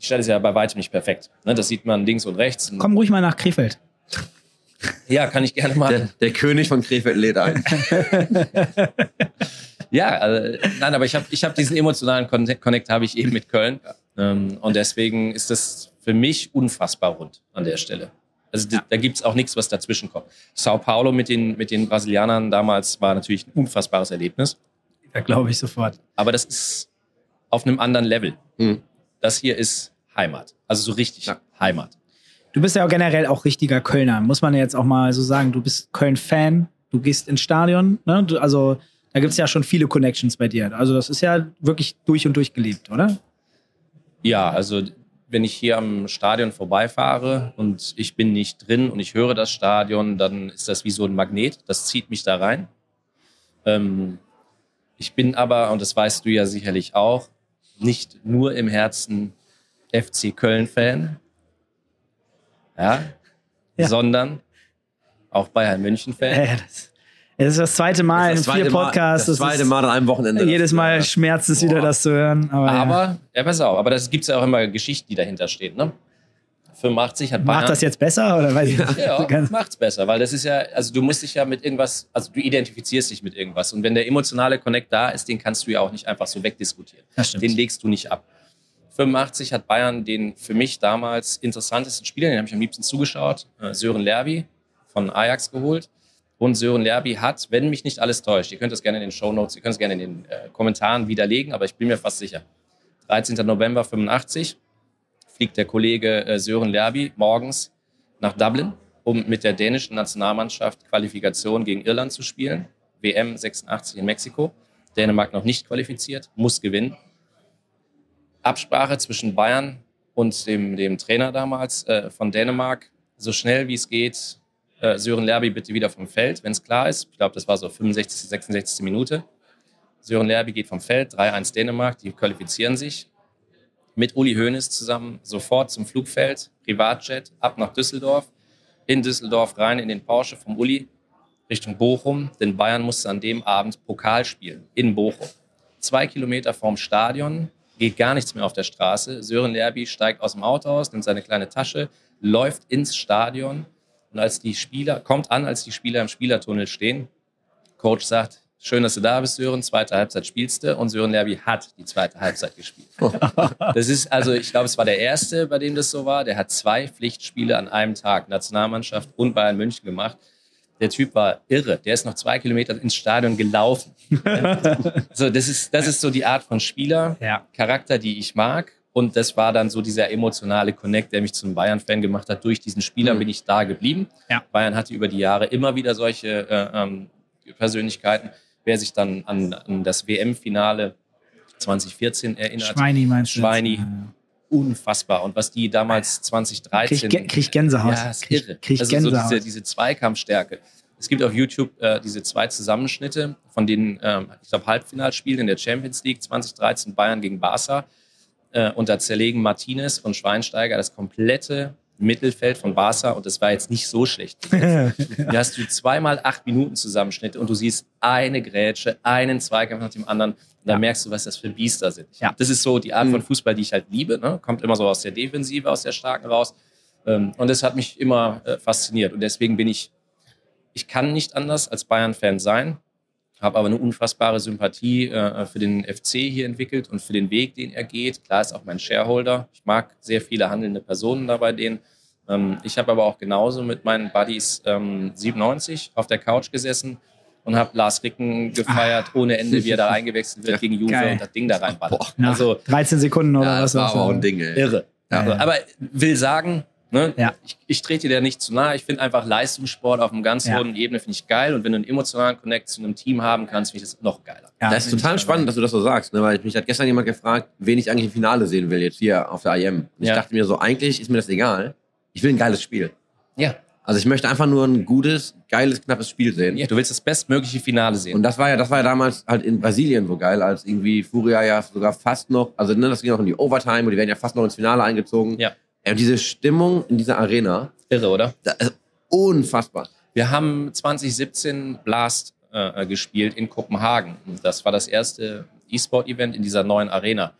die Stadt ist ja bei weitem nicht perfekt. Ne? Das sieht man links und rechts.
Komm ruhig mal nach Krefeld.
Ja, kann ich gerne machen.
Der, der König von Krefeld lädt ein. *laughs*
Ja, also, nein, aber ich habe ich hab diesen emotionalen Connect, Connect habe ich eben mit Köln. Ähm, und deswegen ist das für mich unfassbar rund an der Stelle. Also da, da gibt es auch nichts, was dazwischen kommt. Sao Paulo mit den, mit den Brasilianern damals war natürlich ein unfassbares Erlebnis.
Da glaube ich sofort.
Aber das ist auf einem anderen Level.
Hm.
Das hier ist Heimat. Also so richtig
Ja.
Heimat.
Du bist ja auch generell auch richtiger Kölner, muss man ja jetzt auch mal so sagen. Du bist Köln-Fan, du gehst ins Stadion. Ne? Du, also da gibt es ja schon viele Connections bei dir. Also das ist ja wirklich durch und durch gelebt, oder?
Ja, also wenn ich hier am Stadion vorbeifahre und ich bin nicht drin und ich höre das Stadion, dann ist das wie so ein Magnet. Das zieht mich da rein. Ähm, ich bin aber, und das weißt du ja sicherlich auch, nicht nur im Herzen FC Köln-Fan, ja,
Ja.
sondern auch Bayern München-Fan.
Äh, das, es ist das zweite Mal
Das
in
zweite
vier Podcasts.
Das zweite Mal an einem Wochenende.
Jedes Mal
Ja.
schmerzt es wieder, das zu hören. Aber, ja.
Aber, ja, pass auf, aber das gibt es ja auch immer Geschichten, die dahinter stehen. Ne? 85 hat Bayern.
macht das jetzt besser oder weiß ich nicht?
Ja, *laughs* macht's besser, weil das ist ja, also du musst dich ja mit irgendwas, also du identifizierst dich mit irgendwas. Und wenn der emotionale Connect da ist, den kannst du ja auch nicht einfach so wegdiskutieren.
Das stimmt.
Den legst du nicht ab. 85 hat Bayern den für mich damals interessantesten Spieler, den habe ich am liebsten zugeschaut, äh, Sören Lerby von Ajax geholt. Und Sören Lerby hat, wenn mich nicht alles täuscht, ihr könnt es gerne in den Shownotes, ihr könnt es gerne in den äh, Kommentaren widerlegen, aber ich bin mir fast sicher. 13. November 85 fliegt der Kollege äh, Sören Lerby morgens nach Dublin, um mit der dänischen Nationalmannschaft Qualifikation gegen Irland zu spielen. WM 86 in Mexiko. Dänemark noch nicht qualifiziert, muss gewinnen. Absprache zwischen Bayern und dem, dem Trainer damals äh, von Dänemark. So schnell wie es geht, äh, Sören Lerby bitte wieder vom Feld, wenn es klar ist. Ich glaube, das war so 65., 66. Minute. Sören Lerby geht vom Feld, 3-1 Dänemark, die qualifizieren sich. Mit Uli Hoeneß zusammen sofort zum Flugfeld, Privatjet, ab nach Düsseldorf. In Düsseldorf rein in den Porsche vom Uli Richtung Bochum, denn Bayern musste an dem Abend Pokal spielen in Bochum. Zwei Kilometer vorm Stadion geht gar nichts mehr auf der Straße. Sören Lerby steigt aus dem Auto aus, nimmt seine kleine Tasche, läuft ins Stadion und als die Spieler, kommt an, als die Spieler im Spielertunnel stehen. Coach sagt, schön, dass du da bist, Sören, zweite Halbzeit spielst du und Sören Lerby hat die zweite Halbzeit gespielt. *laughs* Das ist also, ich glaube, es war der erste, bei dem das so war. Der hat zwei Pflichtspiele an einem Tag, Nationalmannschaft und Bayern München gemacht. Der Typ war irre. Der ist noch zwei Kilometer ins Stadion gelaufen. *laughs* so, das ist, das ist so die Art von Spieler,
Ja.
Charakter, die ich mag. Und das war dann so dieser emotionale Connect, der mich zum Bayern-Fan gemacht hat. Durch diesen Spieler
Mhm.
bin ich da geblieben.
Ja.
Bayern hatte über die Jahre immer wieder solche äh, ähm, Persönlichkeiten. Wer sich dann an, an das WM-Finale 2014 erinnert,
Schweini meinst du?
Schweini.
Ja.
Unfassbar. Und was die damals 2013.
Krieg, krieg Gänsehaut.
Ja, ist
krieg,
irre.
krieg
also so
Gänsehaut.
diese, diese Zweikampfstärke. Es gibt auf YouTube äh, diese zwei Zusammenschnitte von den, ähm, ich glaube, Halbfinalspielen in der Champions League 2013 Bayern gegen Barca. Äh, und da zerlegen Martinez und Schweinsteiger das komplette Mittelfeld von Barca und das war jetzt nicht so schlecht. *laughs* Da hast du zweimal acht Minuten Zusammenschnitte und du siehst eine Grätsche, einen Zweikampf nach dem anderen. Und da
Ja.
merkst du, was das für Biester sind.
Ja.
Das ist so die Art von Fußball, die ich halt liebe. Ne? Kommt immer so aus der Defensive, aus der Starken raus. Ähm, und das hat mich immer äh, fasziniert. Und deswegen bin ich, ich kann nicht anders als Bayern-Fan sein, habe aber eine unfassbare Sympathie äh, für den FC hier entwickelt und für den Weg, den er geht. Klar ist auch mein Shareholder. Ich mag sehr viele handelnde Personen da bei denen. Ähm, ich habe aber auch genauso mit meinen Buddies ähm, 97 auf der Couch gesessen und habe Lars Ricken gefeiert ohne Ende, wie er da *laughs* eingewechselt wird gegen Juve
Geil.
und das Ding da reinballert. Also
13 Sekunden oder
Ja,
was
das war aber auch ein Ding, ey.
irre.
Ja,
Also,
ja.
aber will sagen, ne,
Ja.
ich, ich trete dir nicht zu nahe. Ich finde einfach Leistungssport auf einem ganz
Ja.
hohen Ebene finde ich geil. Und wenn du einen emotionalen Connect zu einem Team haben kannst, finde ich das noch geiler.
Ja,
das ist total
dabei.
spannend, dass du das so sagst, ne? weil mich hat gestern jemand gefragt, wen ich eigentlich im Finale sehen will, jetzt hier auf der IM. Und
Ja.
Ich dachte mir so, eigentlich ist mir das egal. Ich will ein geiles Spiel.
Ja.
Also ich möchte einfach nur ein gutes, geiles, knappes Spiel sehen.
ja. Du willst das bestmögliche Finale sehen.
Und das war ja, das war ja damals halt in Brasilien so geil, als irgendwie Furia ja sogar fast noch, also ne, das ging auch in die Overtime und die werden ja fast noch ins Finale eingezogen.
Ja.
Und diese Stimmung in dieser Arena,
irre, oder?
ist unfassbar.
Wir haben 2017 Blast äh, gespielt in Kopenhagen. Das war das erste E-Sport-Event in dieser neuen Arena.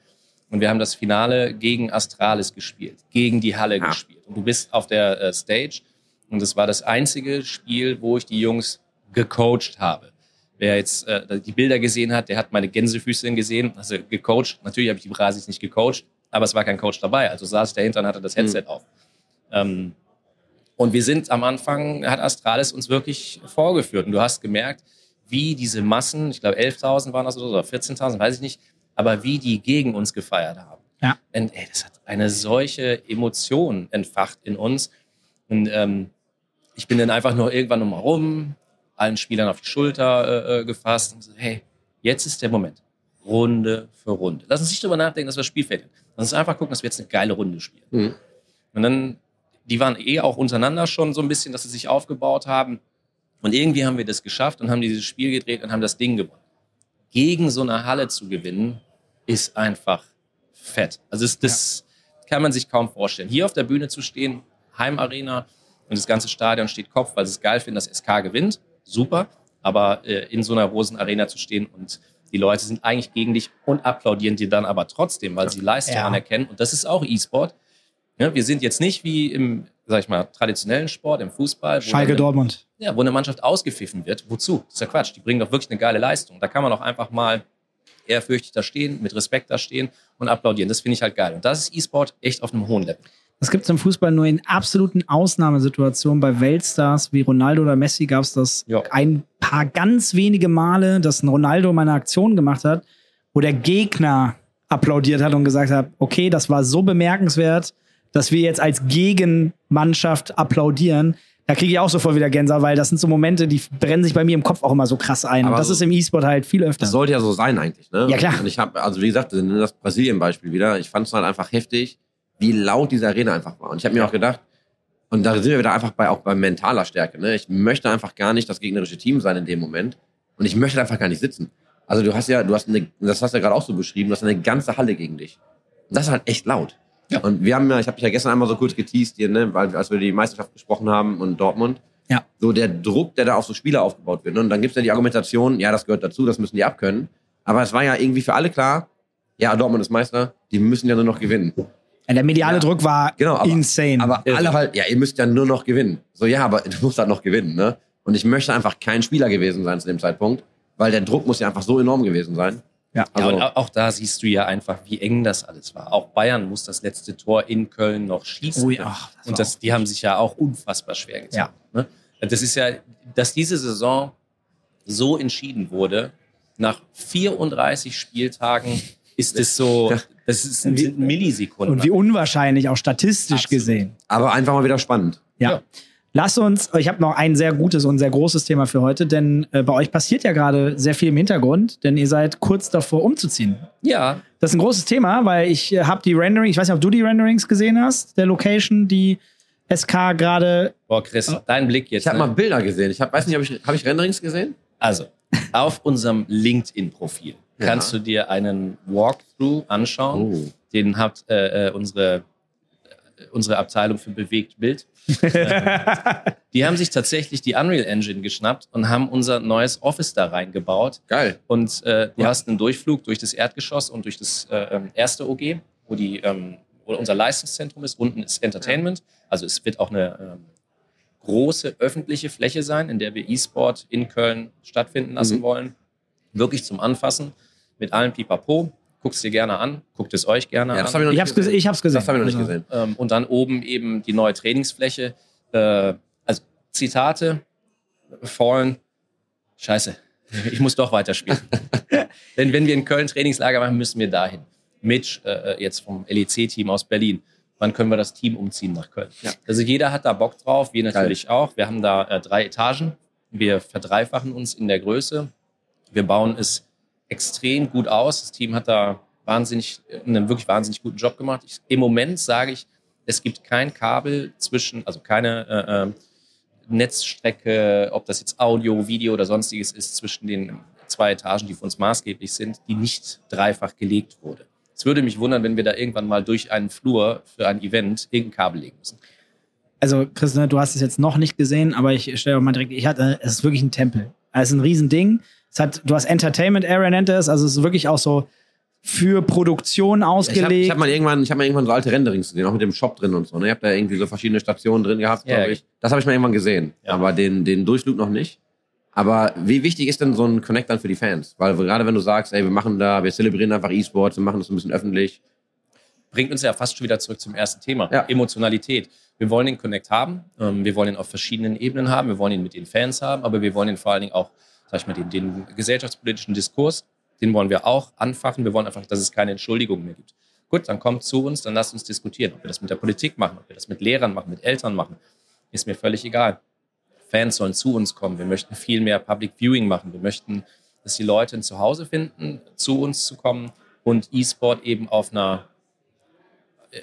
Und wir haben das Finale gegen Astralis gespielt, gegen die Halle
Ah.
gespielt. Und du bist auf der äh, Stage und es war das einzige Spiel, wo ich die Jungs gecoacht habe. Wer jetzt äh, die Bilder gesehen hat, der hat meine Gänsefüßchen gesehen, also gecoacht. Natürlich habe ich die Brasis nicht gecoacht, aber es war kein Coach dabei. Also saß ich dahinter und hatte das Headset auf. Ähm, und wir sind am Anfang, hat Astralis uns wirklich vorgeführt. Und du hast gemerkt, wie diese Massen, ich glaube 11.000 waren das oder so, oder 14.000, weiß ich nicht, aber wie die gegen uns gefeiert haben.
Ja.
Und ey, das hat eine solche Emotion entfacht in uns. Und ähm, ich bin dann einfach nur irgendwann nochmal rum, allen Spielern auf die Schulter äh, äh, gefasst und so, hey, jetzt ist der Moment. Runde für Runde. Lass uns nicht drüber nachdenken, dass wir das Spiel verlieren. Lass uns einfach gucken, dass wir jetzt eine geile Runde spielen.
Mhm.
Und dann, die waren eh auch untereinander schon so ein bisschen, dass sie sich aufgebaut haben. Und irgendwie haben wir das geschafft und haben dieses Spiel gedreht und haben das Ding gewonnen. Gegen so eine Halle zu gewinnen, ist einfach fett. Also das, das kann man sich kaum vorstellen. Hier auf der Bühne zu stehen, Heimarena und das ganze Stadion steht Kopf, weil sie es geil finden, dass SK gewinnt. Super. Aber äh, in so einer großen Arena zu stehen und die Leute sind eigentlich gegen dich und applaudieren dir dann aber trotzdem, weil sie Leistung
Ja.
anerkennen. Und das ist auch E-Sport. Ja, wir sind jetzt nicht wie im, sag ich mal, traditionellen Sport, im Fußball.
Schalke Dortmund.
ja, wo eine Mannschaft ausgepfiffen wird. Wozu? Das ist ja Quatsch. Die bringen doch wirklich eine geile Leistung. Da kann man auch einfach mal ehrfürchtig da stehen, mit Respekt da stehen und applaudieren. Das finde ich halt geil. Und das ist E-Sport echt auf einem hohen Level.
Das gibt es im Fußball nur in absoluten Ausnahmesituationen. Bei Weltstars wie Ronaldo oder Messi gab es das
Ja.
ein paar ganz wenige Male, dass ein Ronaldo mal eine Aktion gemacht hat, wo der Gegner applaudiert hat und gesagt hat, okay, das war so bemerkenswert, dass wir jetzt als Gegenmannschaft applaudieren. Da kriege ich auch sofort wieder Gänsehaut, weil das sind so Momente, die brennen sich bei mir im Kopf auch immer so krass ein.
Aber
und das
so-
ist im E-Sport halt viel öfter.
Das sollte ja so sein eigentlich, ne?
Ja, klar.
Und ich habe, also wie gesagt, das Brasilien-Beispiel wieder, ich fand es halt einfach heftig, wie laut diese Arena einfach war. Und ich habe mir auch gedacht, und da sind wir wieder einfach bei, auch bei mentaler Stärke, ne? Ich möchte einfach gar nicht das gegnerische Team sein in dem Moment. Und ich möchte einfach gar nicht sitzen. Also du hast ja, du hast eine, das hast du ja gerade auch so beschrieben, du hast eine ganze Halle gegen dich. Und das ist halt echt laut.
Ja.
Und wir haben ja, ich habe dich ja gestern einmal so kurz geteased hier, ne, weil als wir die Meisterschaft besprochen haben und Dortmund.
Ja.
So der Druck, der da auf so Spieler aufgebaut wird. Ne? Und dann gibt's ja die Argumentation, ja, das gehört dazu, das müssen die abkönnen. Aber es war ja irgendwie für alle klar, ja, Dortmund ist Meister, die müssen ja nur noch gewinnen.
Ja, der mediale
Ja.
Druck war
Genau, aber-
insane.
Aber alle halt, ja, ihr müsst ja nur noch gewinnen. So, ja, aber du musst halt noch gewinnen, ne? Und ich möchte einfach kein Spieler gewesen sein zu dem Zeitpunkt, weil der Druck muss ja einfach so enorm gewesen sein.
Ja.
Also,
ja, und au- auch da siehst du ja einfach, wie eng das alles war. Auch Bayern muss das letzte Tor in Köln noch schießen.
Oh ja, ach, das
und das, die haben sich ja auch unfassbar schwer getan. Ne? Das ist ja, dass diese Saison so entschieden wurde, nach 34 Spieltagen ist es so, das ist ein,
Wie-
sind Millisekunden.
und wie unwahrscheinlich, auch statistisch
Absolut.
gesehen.
aber einfach mal wieder spannend.
Ja.
Ja.
Lass uns, ich habe noch ein sehr gutes und sehr großes Thema für heute, denn äh, bei euch passiert ja gerade sehr viel im Hintergrund, denn ihr seid kurz davor umzuziehen.
ja,
Das ist ein großes Thema, weil ich äh, habe die Rendering, ich weiß nicht, ob du die Renderings gesehen hast, der Location, die SK gerade.
boah, Chris, dein Blick jetzt.
Ich habe
ne?
mal Bilder gesehen. Ich hab, weiß nicht, habe ich, hab ich Renderings gesehen?
Also, auf unserem LinkedIn-Profil
Ja.
kannst du dir einen Walkthrough anschauen.
Oh.
Den hat äh, äh, unsere, äh, unsere Abteilung für bewegt Bild. *laughs* Die haben sich tatsächlich die Unreal Engine geschnappt und haben unser neues Office da reingebaut.
Geil.
Und äh, du hast einen Durchflug durch das Erdgeschoss und durch das äh, ähm, erste OG, wo, die, ähm, wo unser Leistungszentrum ist. Unten ist Entertainment. Also es wird auch eine ähm, große öffentliche Fläche sein, in der wir E-Sport in Köln stattfinden lassen
Mhm.
wollen. Wirklich zum Anfassen mit allen Pipapo. Guckt es dir gerne an, guckt es euch gerne
Ja, das
an.
habe ich
Ich
nicht
hab's, gesehen. ich hab's gesehen.
Das habe ich noch nicht
Also,
gesehen.
Ähm, und dann oben eben die neue Trainingsfläche. Äh, also Zitate, Fallen, scheiße, *laughs* ich muss doch weiterspielen. *laughs* Denn wenn wir in Köln Trainingslager machen, müssen wir dahin. Mitch, äh, jetzt vom LEC-Team aus Berlin. Wann können wir das Team umziehen nach Köln?
Ja.
Also jeder hat da Bock drauf, wir natürlich auch. Wir haben da äh, drei Etagen. Wir verdreifachen uns in der Größe. Wir bauen es extrem gut aus. Das Team hat da wahnsinnig, einen wirklich wahnsinnig guten Job gemacht. Ich, Im Moment sage ich, es gibt kein Kabel zwischen, also keine äh, äh, Netzstrecke, ob das jetzt Audio, Video oder sonstiges ist, zwischen den zwei Etagen, die für uns maßgeblich sind, die nicht dreifach gelegt wurde. Es würde mich wundern, wenn wir da irgendwann mal durch einen Flur für ein Event irgendein Kabel legen müssen.
Also, Chris, ne, du hast es jetzt noch nicht gesehen, aber ich stelle auch mal direkt, ich hatte, es ist wirklich ein Tempel. Das ist ein Riesending. Es hat, du hast Entertainment Area nennt es, also es ist wirklich auch so für Produktion
Ich habe
ausgelegt.
ich hab mal irgendwann, ich mal irgendwann so alte Renderings gesehen, auch mit dem Shop drin und so. Ne? Ich habe da irgendwie so verschiedene Stationen drin gehabt,
Ja,
glaube ich. Das habe ich mal irgendwann gesehen,
Ja.
aber den, den Durchflug noch nicht. Aber wie wichtig ist denn so ein Connect dann für die Fans? Weil gerade wenn du sagst, ey, wir machen da, wir zelebrieren einfach E-Sports, wir machen das ein bisschen öffentlich.
bringt uns ja fast schon wieder zurück zum ersten Thema.
Ja.
Emotionalität. Wir wollen den Connect haben. Ähm, wir wollen ihn auf verschiedenen Ebenen haben. Wir wollen ihn mit den Fans haben, aber wir wollen ihn vor allen Dingen auch, sag ich mal, den, den gesellschaftspolitischen Diskurs, den wollen wir auch anfachen. Wir wollen einfach, dass es keine Entschuldigung mehr gibt. Gut, dann kommt zu uns, dann lasst uns diskutieren. Ob wir das mit der Politik machen, ob wir das mit Lehrern machen, mit Eltern machen, ist mir völlig egal. Fans sollen zu uns kommen. Wir möchten viel mehr Public Viewing machen. Wir möchten, dass die Leute ein Zuhause finden, zu uns zu kommen und E-Sport eben auf einer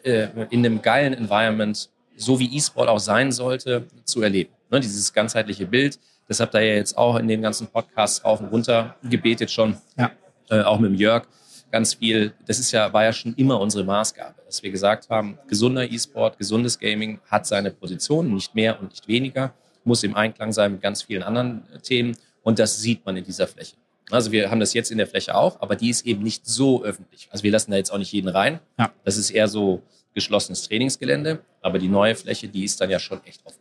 äh, in einem geilen Environment, so wie E-Sport auch sein sollte, zu erleben. Ne, dieses ganzheitliche Bild. Das habt ihr ja jetzt auch in den ganzen Podcasts rauf und runter gebetet schon.
Ja.
Äh, auch mit dem Jörg ganz viel. Das ist ja, war ja schon immer unsere Maßgabe, dass wir gesagt haben, gesunder E-Sport, gesundes Gaming hat seine Position, nicht mehr und nicht weniger, muss im Einklang sein mit ganz vielen anderen äh, Themen. Und das sieht man in dieser Fläche. Also wir haben das jetzt in der Fläche auch, aber die ist eben nicht so öffentlich. Also wir lassen da jetzt auch nicht jeden rein.
Ja.
Das ist eher so geschlossenes Trainingsgelände, aber die neue Fläche, die ist dann ja schon echt offen.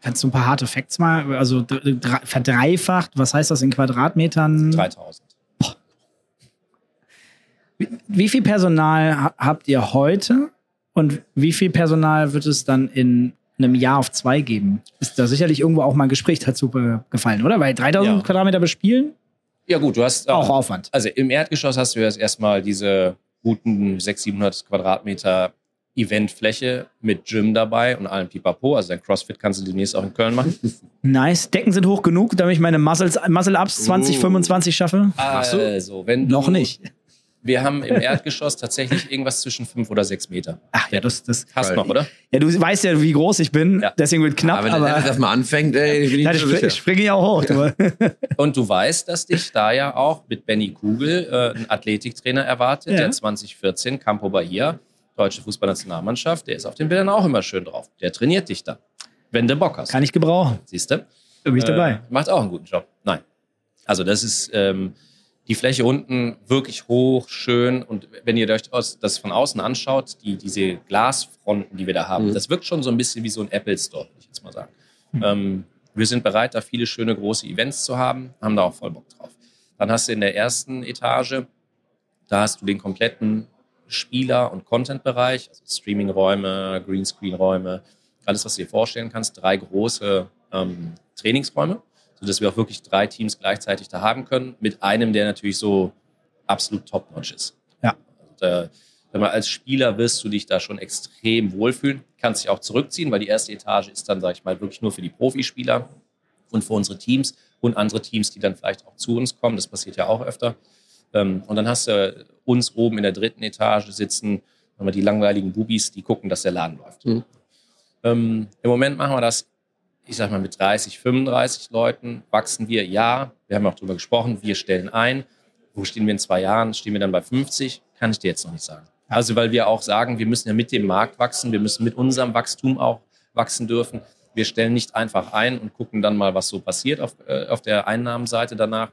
Kannst du ein paar harte Facts mal, also dr- verdreifacht, was heißt das in Quadratmetern?
3000.
Wie viel Personal ha- habt ihr heute und wie viel Personal wird es dann in einem Jahr auf zwei geben? Ist da sicherlich irgendwo auch mal ein Gespräch dazu gefallen, oder? Weil 3000
Ja.
Quadratmeter bespielen,
Ja gut, du hast äh,
auch Aufwand.
Also im Erdgeschoss hast du jetzt erstmal diese guten 600, 700 Quadratmeter Eventfläche mit Gym dabei und allem Pipapo. Also dein CrossFit kannst du demnächst auch in Köln machen.
Nice. Decken sind hoch genug, damit ich meine Muscle-Ups 2025 schaffe?
Machst du?
Also, wenn du,
Noch nicht.
Wir haben im Erdgeschoss tatsächlich irgendwas zwischen fünf oder sechs Meter.
Ach ja, das, das.
Hast
Geil.
noch, oder?
Ja, du weißt ja, wie groß ich bin,
Ja.
deswegen wird knapp,
aber wenn
aber.
der Dennis das mal anfängt, ey, bin ich
Ja,
nicht
ich,
so
spring, ich springe ja auch hoch. Du. *laughs*
Und du weißt, dass dich da ja auch mit Benny Kugel äh, ein Athletiktrainer erwartet,
Ja.
der 2014 Campo Bahia, deutsche Fußballnationalmannschaft, der ist auf den Bildern auch immer schön drauf. Der trainiert dich da, wenn du Bock hast.
Kann ich gebrauchen.
Siehst du?
Bin ich dabei.
Äh, macht auch einen guten Job. Nein. Also das ist ähm, die Fläche unten wirklich hoch, schön. Und wenn ihr euch das von außen anschaut, die, diese Glasfronten, die wir da haben,
Mhm.
das wirkt schon so ein bisschen wie so ein Apple Store, würde ich jetzt mal sagen. Ähm, wir sind bereit, da viele schöne große Events zu haben, haben da auch voll Bock drauf. Dann hast du in der ersten Etage, da hast du den kompletten Spieler- und Content-Bereich, also Streaming-Räume, Greenscreen-Räume, alles, was du dir vorstellen kannst. Drei große ähm, Trainingsräume, sodass wir auch wirklich drei Teams gleichzeitig da haben können, mit einem, der natürlich so absolut top-notch ist.
Ja.
Äh, wenn man als Spieler wirst du dich da schon extrem wohlfühlen, kannst dich auch zurückziehen, weil die erste Etage ist dann, sage ich mal, wirklich nur für die Profispieler und für unsere Teams und andere Teams, die dann vielleicht auch zu uns kommen. Das passiert ja auch öfter. Ähm, und dann hast du uns oben in der dritten Etage sitzen, die langweiligen Bubis, die gucken, dass der Laden läuft.
Mhm.
Ähm, Im Moment machen wir das, ich sag mal, mit 30, 35 Leuten. Wachsen wir? Ja. Wir haben auch darüber gesprochen, wir stellen ein. Wo stehen wir in zwei Jahren? Stehen wir dann bei 50? Kann ich dir jetzt noch nicht sagen. Also, weil wir auch sagen, wir müssen ja mit dem Markt wachsen, wir müssen mit unserem Wachstum auch wachsen dürfen. Wir stellen nicht einfach ein und gucken dann mal, was so passiert auf, äh, auf der Einnahmenseite danach,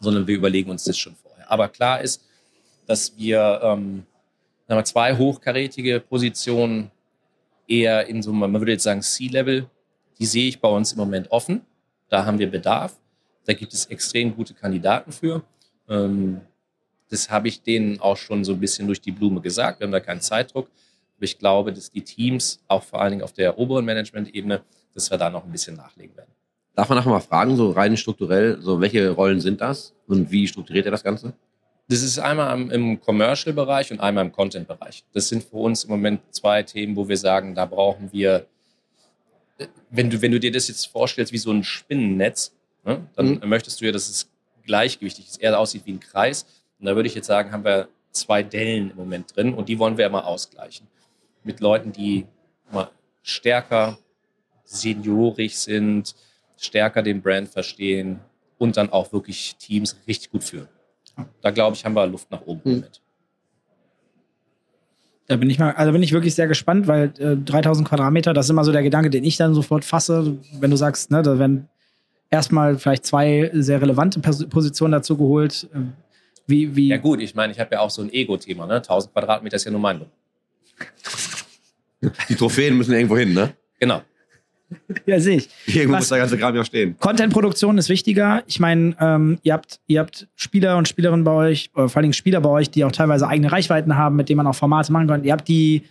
sondern wir überlegen uns das schon vorher. Aber klar ist, dass wir ähm, zwei hochkarätige Positionen eher in so, man würde jetzt sagen, C-Level, die sehe ich bei uns im Moment offen. Da haben wir Bedarf. Da gibt es extrem gute Kandidaten für. Ähm, das habe ich denen auch schon so ein bisschen durch die Blume gesagt. Wir haben da keinen Zeitdruck. Aber ich glaube, dass die Teams, auch vor allen Dingen auf der oberen Management-Ebene, dass wir da noch ein bisschen nachlegen werden.
Darf man nachher mal fragen, so rein strukturell, so welche Rollen sind das und wie strukturiert er das Ganze?
Das ist einmal im, im Commercial-Bereich und einmal im Content-Bereich. Das sind für uns im Moment zwei Themen, wo wir sagen, da brauchen wir, wenn du, wenn du dir das jetzt vorstellst wie so ein Spinnennetz, ne, dann
Mhm.
möchtest du ja, dass es gleichgewichtig ist, eher aussieht wie ein Kreis. Und da würde ich jetzt sagen, haben wir zwei Dellen im Moment drin und die wollen wir immer ausgleichen. Mit Leuten, die mal stärker seniorig sind, stärker den Brand verstehen und dann auch wirklich Teams richtig gut führen. Da glaube ich, haben wir Luft nach oben im
Hm.
Da bin ich mal, also bin ich wirklich sehr gespannt, weil äh, 3000 Quadratmeter, das ist immer so der Gedanke, den ich dann sofort fasse, wenn du sagst, ne, da werden erstmal vielleicht zwei sehr relevante Pers Positionen dazu geholt. Ähm, Wie, wie,
Ja gut, ich meine, ich habe ja auch so ein Ego-Thema. Ne? 1000 Quadratmeter ist ja nur mein.
Die Trophäen müssen irgendwo hin, ne?
Genau. *laughs*
ja, sehe ich.
Irgendwo
Was-
muss der ganze Kram ja stehen.
Content-Produktion ist wichtiger. Ich meine, ähm, ihr, habt, ihr habt Spieler und Spielerinnen bei euch, oder vor allen Dingen Spieler bei euch, die auch teilweise eigene Reichweiten haben, mit denen man auch Formate machen kann. Ihr habt die,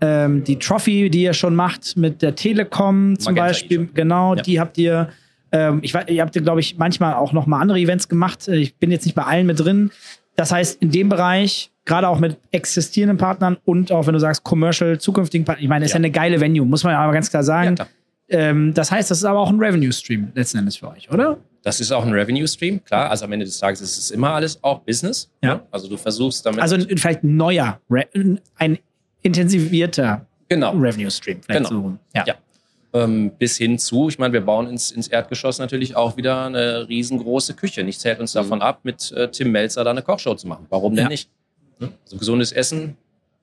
ähm, die Trophy, die ihr schon macht mit der Telekom zum
Magenta
Beispiel.
E-Shop.
Genau,
Ja.
die habt ihr. Ähm, ich, weiß- ihr habt, glaube ich, manchmal auch noch mal andere Events gemacht. Äh, Ich bin jetzt nicht bei allen mit drin. Das heißt, in dem Bereich, gerade auch mit existierenden Partnern und auch wenn du sagst, commercial, zukünftigen Partnern, ich meine, das ist ja
Ja.
eine geile Venue, muss man ja aber ganz klar
Ja,
sagen.
klar.
Ähm, das heißt, das ist aber auch ein Revenue-Stream letzten Endes für euch, oder?
Das ist auch ein Revenue-Stream, klar. Also am Ende des Tages ist es immer alles auch Business.
Ja.
ne? Also du versuchst damit.
Also ein- vielleicht ein neuer, ein intensivierter
genau.
Revenue-Stream.
Genau.
so. Ja.
Ja. Ähm, bis hin zu, ich meine, wir bauen ins, ins Erdgeschoss natürlich auch wieder eine riesengroße Küche. Nichts hält uns davon ab, mit äh, Tim Melzer da eine Kochshow zu machen. Warum denn
Ja.
nicht? Ne? Also gesundes Essen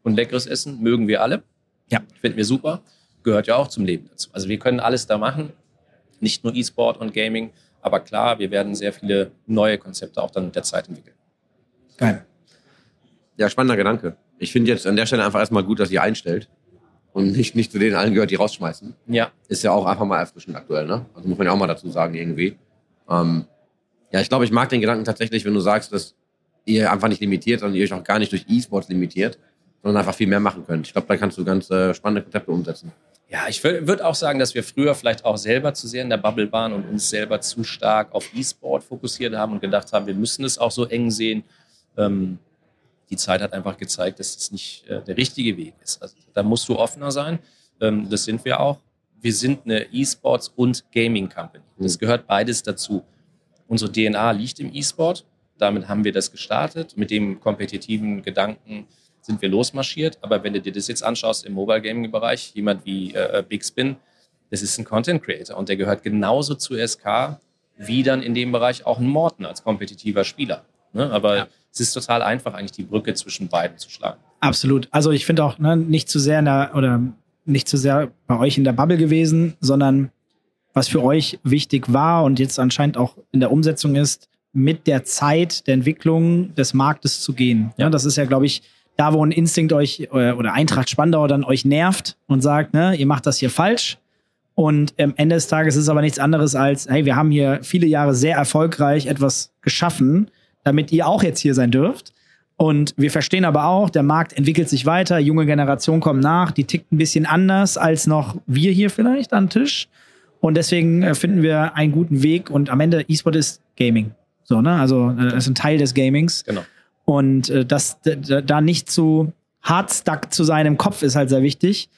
und leckeres Essen mögen wir alle.
Ja.
Finden wir super. Gehört ja auch zum Leben dazu. Also wir können alles da machen. Nicht nur E-Sport und Gaming. Aber klar, wir werden sehr viele neue Konzepte auch dann mit der Zeit entwickeln.
Geil.
Ja, spannender Gedanke. Ich finde jetzt an der Stelle einfach erstmal gut, dass ihr einstellt und nicht, nicht zu denen allen gehört, die rausschmeißen.
Ja,
Ist ja auch einfach mal erfrischend aktuell, ne? Also muss man ja auch mal dazu sagen, irgendwie. Ähm, ja, ich glaube, ich mag den Gedanken tatsächlich, wenn du sagst, dass ihr einfach nicht limitiert, sondern ihr euch auch gar nicht durch E-Sports limitiert, sondern einfach viel mehr machen könnt. Ich glaube, da kannst du ganz äh, spannende Konzepte umsetzen.
Ja, ich würde auch sagen, dass wir früher vielleicht auch selber zu sehr in der Bubble waren und uns selber zu stark auf E-Sport fokussiert haben und gedacht haben, wir müssen es auch so eng sehen. Ähm, die Zeit hat einfach gezeigt, dass das nicht äh, der richtige Weg ist. Also, da musst du offener sein. Ähm, das sind wir auch. Wir sind eine E-Sports- und Gaming-Company. Das gehört beides dazu. Unsere DNA liegt im E-Sport. Damit haben wir das gestartet. Mit dem kompetitiven Gedanken sind wir losmarschiert. Aber wenn du dir das jetzt anschaust im Mobile Gaming Bereich, jemand wie äh, Big Spin, das ist ein Content Creator und der gehört genauso zu SK wie dann in dem Bereich auch ein Morten als kompetitiver Spieler. Ne? Aber
Ja.
es ist total einfach, eigentlich die Brücke zwischen beiden zu schlagen.
Absolut. Also ich finde auch ne, nicht zu sehr in der, oder nicht zu sehr bei euch in der Bubble gewesen, sondern was für euch wichtig war und jetzt anscheinend auch in der Umsetzung ist, mit der Zeit der Entwicklung des Marktes zu gehen. Ja.
Ja.
das ist ja, glaube ich, da, wo ein Instinkt euch äh, oder Eintracht Spandau dann euch nervt und sagt, ne, ihr macht das hier falsch. Und am Ende des Tages ist es aber nichts anderes als, hey, wir haben hier viele Jahre sehr erfolgreich etwas geschaffen, damit ihr auch jetzt hier sein dürft. Und wir verstehen aber auch, der Markt entwickelt sich weiter, junge Generation kommt nach, die tickt ein bisschen anders als noch wir hier vielleicht am Tisch. Und deswegen äh, finden wir einen guten Weg. Und am Ende, E-Sport ist Gaming. So, ne? Also, äh, ist ein Teil des Gamings.
Genau.
Und äh, das, da nicht zu hart stuck zu sein im Kopf ist halt sehr wichtig.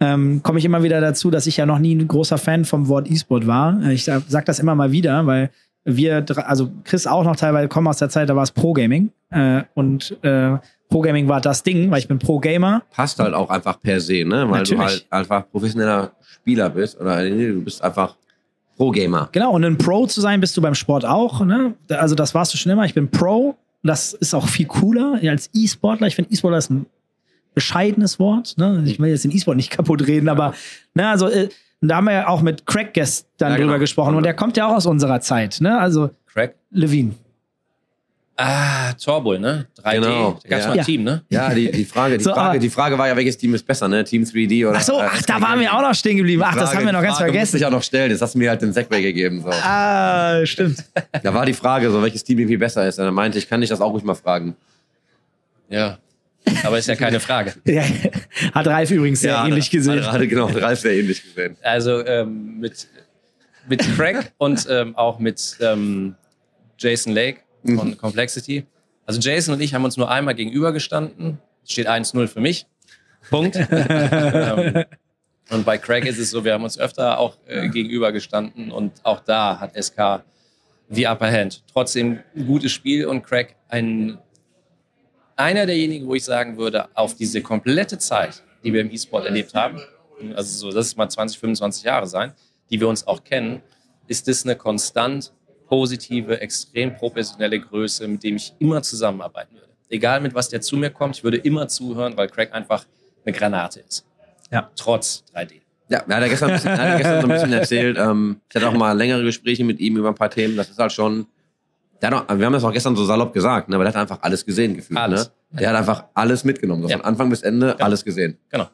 Ähm, Komme ich immer wieder dazu, dass ich ja noch nie ein großer Fan vom Wort E-Sport war. Äh, Ich sag, sag das immer mal wieder, weil wir, also Chris auch noch teilweise kommen aus der Zeit, da war es Pro-Gaming. Äh, und äh, Pro-Gaming war das Ding, weil ich bin Pro-Gamer.
Passt halt auch einfach per se, ne? Weil du
Natürlich.
halt einfach professioneller Spieler bist oder nee, du bist einfach Pro-Gamer.
Genau, und ein Pro zu sein bist du beim Sport auch. Ne? Also das warst du schon immer. Ich bin Pro. Das ist auch viel cooler als E-Sportler. Ich finde E-Sportler ist ein bescheidenes Wort. Ne? Ich will jetzt den E-Sport nicht kaputt reden, aber ne, also äh, da haben wir ja auch mit Craig Guest dann
Ja, genau.
drüber gesprochen und der kommt ja auch aus unserer Zeit. Ne? Also
Crack.
Levine.
Ah, Torbull, ne? 3D.
Genau,
Da gab es
ja.
mal
Ja.
ein Team, ne?
Ja, die, die, Frage, die,
So,
Frage, die Frage war ja, welches Team ist besser, ne? Team 3D oder.
Ach so,
äh,
ach, da waren wir auch noch stehen geblieben. Ach, das
Frage-
haben wir noch ganz
Frage Musste
vergessen.
ich auch noch stellen. Jetzt hast du mir halt den Segway gegeben. So.
Ah, stimmt.
Da war die Frage, so welches Team irgendwie besser ist. Und er meinte, ich kann dich das auch ruhig mal fragen.
Ja. Aber ist ja keine Frage. *laughs*
ja, hat Ralf übrigens sehr ähnlich gesehen.
Hatte, hatte genau, Ralf sehr ähnlich gesehen.
Also ähm, mit, mit Craig und ähm, auch mit ähm, Jason Lake von Complexity. Also Jason und ich haben uns nur einmal gegenübergestanden. Es Steht 1-0 für mich. Punkt. *laughs* ähm, und bei Craig ist es so, wir haben uns öfter auch äh, gegenübergestanden und auch da hat SK die Upper Hand. Trotzdem ein gutes Spiel und Craig ein einer derjenigen, wo ich sagen würde, auf diese komplette Zeit, die wir im E-Sport erlebt haben, also so, das ist mal 20, 25 Jahre sein, die wir uns auch kennen, ist das eine konstant positive, extrem professionelle Größe, mit dem ich immer zusammenarbeiten würde. Egal mit was der zu mir kommt, ich würde immer zuhören, weil Craig einfach eine Granate ist.
Ja.
Trotz 3D.
Ja, er hat ja gestern, ein bisschen, er hat ja gestern so ein bisschen erzählt. Ähm, ich hatte auch mal längere Gespräche mit ihm über ein paar Themen. Das ist halt schon. Der hat auch, wir haben das auch gestern so salopp gesagt, ne, aber der hat einfach alles gesehen gefühlt.
Alles.
Ne? Der hat einfach alles mitgenommen. So
Ja.
Von Anfang bis Ende
Ja.
alles gesehen.
Genau.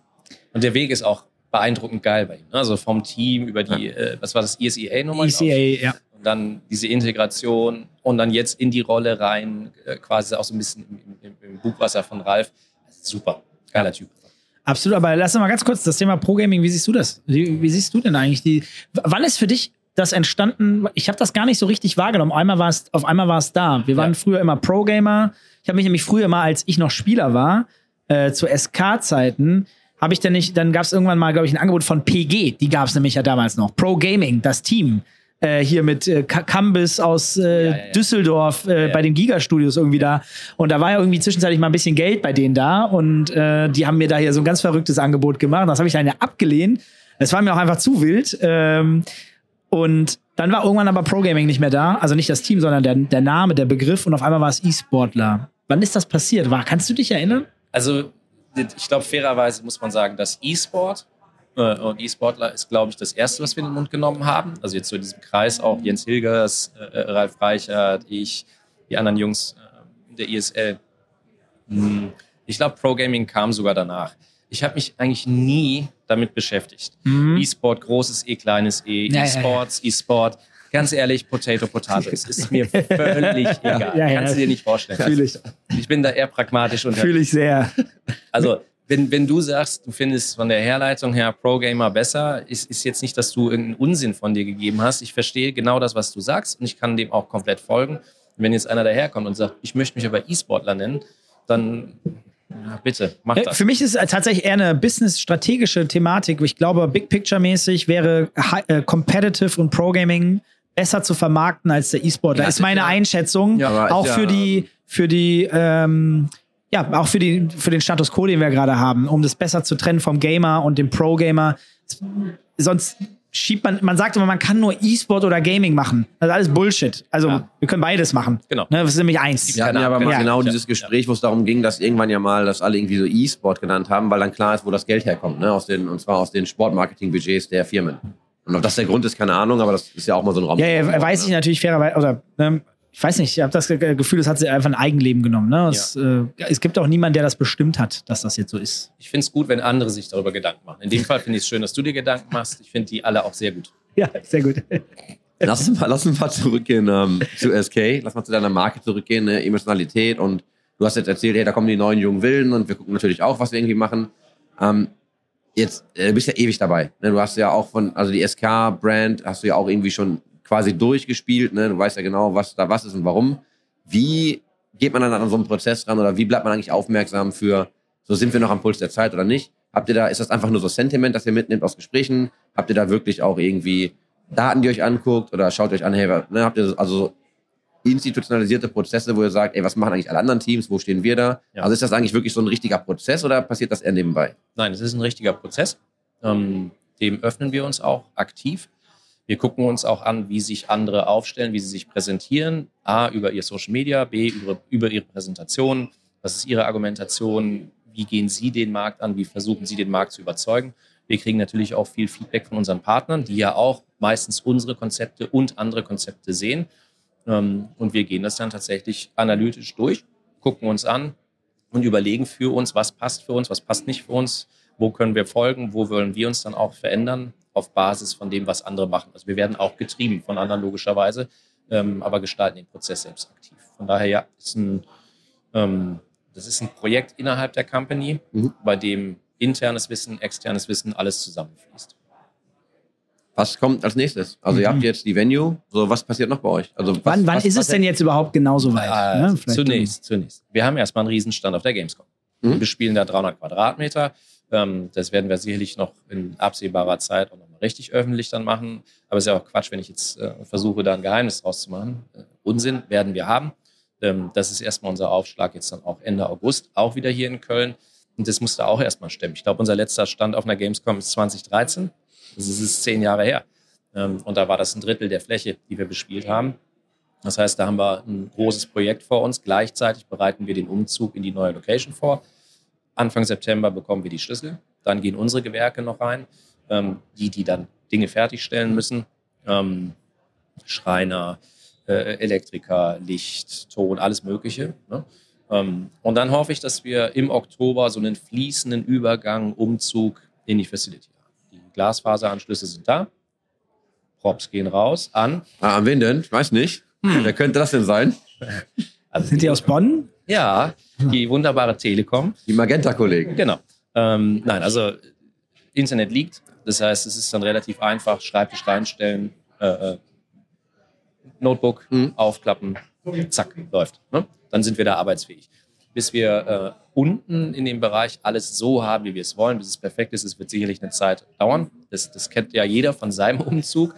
Und der Weg ist auch beeindruckend geil bei ihm. ne? Also vom Team über die, äh, was war das, ESEA-Nummer?
ECA, E ja.
Und dann diese Integration und dann jetzt in die Rolle rein, äh, quasi auch so ein bisschen im, im, im Bugwasser von Ralf. Super. Geiler Typ.
Absolut, aber lass uns mal ganz kurz das Thema Pro-Gaming, wie siehst du das? Wie, wie siehst du denn eigentlich die, wann ist für dich das entstanden? Ich habe das gar nicht so richtig wahrgenommen. Einmal war es, auf einmal war es da. Wir waren
Ja.
früher immer Pro-Gamer. Ich habe mich nämlich früher mal, als ich noch Spieler war, äh, zu SK-Zeiten, habe ich dann nicht, dann gab es irgendwann mal, glaube ich, ein Angebot von PG. Die gab es nämlich ja damals noch. Pro Gaming, das Team. Äh, hier mit äh, Ka- Kambis aus äh,
Ja, ja, ja.
Düsseldorf äh, bei den Giga-Studios irgendwie da. Und da war ja irgendwie zwischenzeitlich mal ein bisschen Geld bei denen da. Und äh, die haben mir da hier so ein ganz verrücktes Angebot gemacht. Das habe ich dann ja abgelehnt. Es war mir auch einfach zu wild. Ähm, und dann war irgendwann aber Pro Gaming nicht mehr da. Also nicht das Team, sondern der, der Name, der Begriff. Und auf einmal war es E-Sportler. Wann ist das passiert? War, kannst du dich erinnern?
Also, ich glaube, fairerweise muss man sagen, dass E-Sport äh, und E-Sportler ist, glaube ich, das Erste, was wir in den Mund genommen haben. Also jetzt so in diesem Kreis auch Jens Hilgers, äh, Ralf Reichert, ich, die anderen Jungs äh, der ISL. Hm, Ich glaube, Pro Gaming kam sogar danach. Ich habe mich eigentlich nie damit beschäftigt. E-Sport, großes E, kleines E. E-Sports, E-Sport. Ganz ehrlich, Potato, Potato. Es ist mir *laughs* völlig egal.
Ja, ja.
Kannst du dir nicht vorstellen.
Fühl ich.
Ich bin da eher pragmatisch unterwegs.
Fühle ich sehr.
Also, wenn, wenn du sagst, du findest von der Herleitung her Pro Gamer besser, ist, ist jetzt nicht, dass du irgendeinen Unsinn von dir gegeben hast. Ich verstehe genau das, was du sagst und ich kann dem auch komplett folgen. Und wenn jetzt einer daherkommt und sagt, ich möchte mich aber E-Sportler nennen, dann ja, bitte, mach
Äh,
das.
Für mich ist es tatsächlich eher eine business-strategische Thematik. Ich glaube, Big Picture-mäßig wäre äh, Competitive und Pro-Gaming besser zu vermarkten als der E-Sportler.
Ja,
ist meine. Einschätzung.
Ja,
auch
ja-
für die, für die, ähm, ja, auch für, die, für den Status quo, den wir gerade haben, um das besser zu trennen vom Gamer und dem Pro-Gamer. Sonst schiebt man, man sagt immer, man kann nur E-Sport oder Gaming machen. Das ist alles Bullshit. Also,
Ja.
wir können beides machen.
Genau.
Ne, das ist nämlich eins.
Wir hatten ja aber mal
Ja.
genau
Ja.
dieses Gespräch, wo es darum ging, dass irgendwann ja mal das alle irgendwie so E-Sport genannt haben, weil dann klar ist, wo das Geld herkommt, ne? Aus den, und zwar aus den Sportmarketing-Budgets der Firmen. Und ob das der Grund ist, keine Ahnung, aber das ist ja auch mal so ein Raum.
Ja, ja, weiß ich natürlich fairerweise, oder ähm, ich weiß nicht, ich habe das Ge- Gefühl, es hat sie einfach ein Eigenleben genommen. Ne? Es, äh, es gibt auch niemanden, der das bestimmt hat, dass das jetzt so ist.
Ich finde es gut, wenn andere sich darüber Gedanken machen. In dem Fall finde ich es schön, dass du dir Gedanken machst. Ich finde die alle auch sehr gut.
Ja, sehr gut.
Lass uns mal, lass uns mal zurückgehen ähm, zu SK. Lass mal zu deiner Marke zurückgehen, ne? Emotionalität. Und du hast jetzt erzählt, hey, da kommen die neuen jungen Wilden und wir gucken natürlich auch, was wir irgendwie machen. Ähm, jetzt äh, du bist ja ewig dabei. Ne? Du hast ja auch von, also die SK-Brand hast du ja auch irgendwie schon quasi durchgespielt. Ne? Du weißt ja genau, was da was ist und warum. Wie geht man dann an so einen Prozess ran oder wie bleibt man eigentlich aufmerksam für, so sind wir noch am Puls der Zeit oder nicht? Habt ihr da, ist das einfach nur so Sentiment, das ihr mitnehmt aus Gesprächen? Habt ihr da wirklich auch irgendwie Daten, die ihr euch anguckt oder schaut euch an, hey, ne, habt ihr also so institutionalisierte Prozesse, wo ihr sagt, ey, was machen eigentlich alle anderen Teams, wo stehen wir da?
Ja.
Also ist das eigentlich wirklich so ein richtiger Prozess oder passiert das eher nebenbei?
Nein, es ist ein richtiger Prozess. Ähm, dem öffnen wir uns auch aktiv. Wir gucken uns auch an, wie sich andere aufstellen, wie sie sich präsentieren. A, über ihr Social Media, B, über, über ihre Präsentation. Was ist ihre Argumentation? Wie gehen sie den Markt an? Wie versuchen sie den Markt zu überzeugen? Wir kriegen natürlich auch viel Feedback von unseren Partnern, die ja auch meistens unsere Konzepte und andere Konzepte sehen. Ähm, und wir gehen das dann tatsächlich analytisch durch, gucken uns an und überlegen für uns, was passt für uns, was passt nicht für uns, wo können wir folgen, wo wollen wir uns dann auch verändern auf Basis von dem, was andere machen. Also wir werden auch getrieben von anderen logischerweise, ähm, aber gestalten den Prozess selbst aktiv. Von daher ja, ist ein, ähm, das ist ein Projekt innerhalb der Company,
Mhm.
bei dem internes Wissen, externes Wissen, alles zusammenfließt.
Was kommt als nächstes? Also ihr habt jetzt die Venue, so was passiert noch bei euch? Also was,
Mhm. Wann, wann
was,
ist
was
es denn jetzt überhaupt genauso weit?
Äh,
ne?
Zunächst, zunächst. Wir haben erstmal einen Riesenstand auf der Gamescom.
Mhm.
Wir bespielen da 300 Quadratmeter. Ähm, das werden wir sicherlich noch in absehbarer Zeit auch nochmal richtig öffentlich dann machen. Aber es ist ja auch Quatsch, wenn ich jetzt äh, versuche, da ein Geheimnis draus zu machen. Äh, Unsinn werden wir haben. Ähm, das ist erstmal unser Aufschlag jetzt dann auch Ende August, auch wieder hier in Köln. Und das musste auch erstmal stemmen. Ich glaube, unser letzter Stand auf einer Gamescom ist 2013. Das ist, zehn Jahre her. Ähm, und da war das ein Drittel der Fläche, die wir bespielt haben. Das heißt, da haben wir ein großes Projekt vor uns. Gleichzeitig bereiten wir den Umzug in die neue Location vor. Anfang September bekommen wir die Schlüssel. Dann gehen unsere Gewerke noch rein. ähm, die, die dann Dinge fertigstellen müssen. Ähm, Schreiner, äh, Elektriker, Licht, Ton, alles Mögliche. Ne? Ähm, und dann hoffe ich, dass wir im Oktober so einen fließenden Übergang, Umzug in die Facility haben. Die Glasfaseranschlüsse sind da. Props gehen raus an.
Ah, an wen denn? Ich weiß nicht. Wer könnte das denn sein?
Also
Sind die aus Bonn?
Ja, die wunderbare Telekom.
Die Magenta-Kollegen.
Genau. Ähm, nein, also Internet liegt. Das heißt, es ist dann relativ einfach, Schreibtisch reinstellen, äh, äh, Notebook
Mhm.
aufklappen, zack, läuft. Ne? Dann sind wir da arbeitsfähig. Bis wir äh, unten in dem Bereich alles so haben, wie wir es wollen, bis es perfekt ist, es wird sicherlich eine Zeit dauern. Das, das kennt ja jeder von seinem *laughs* Umzug.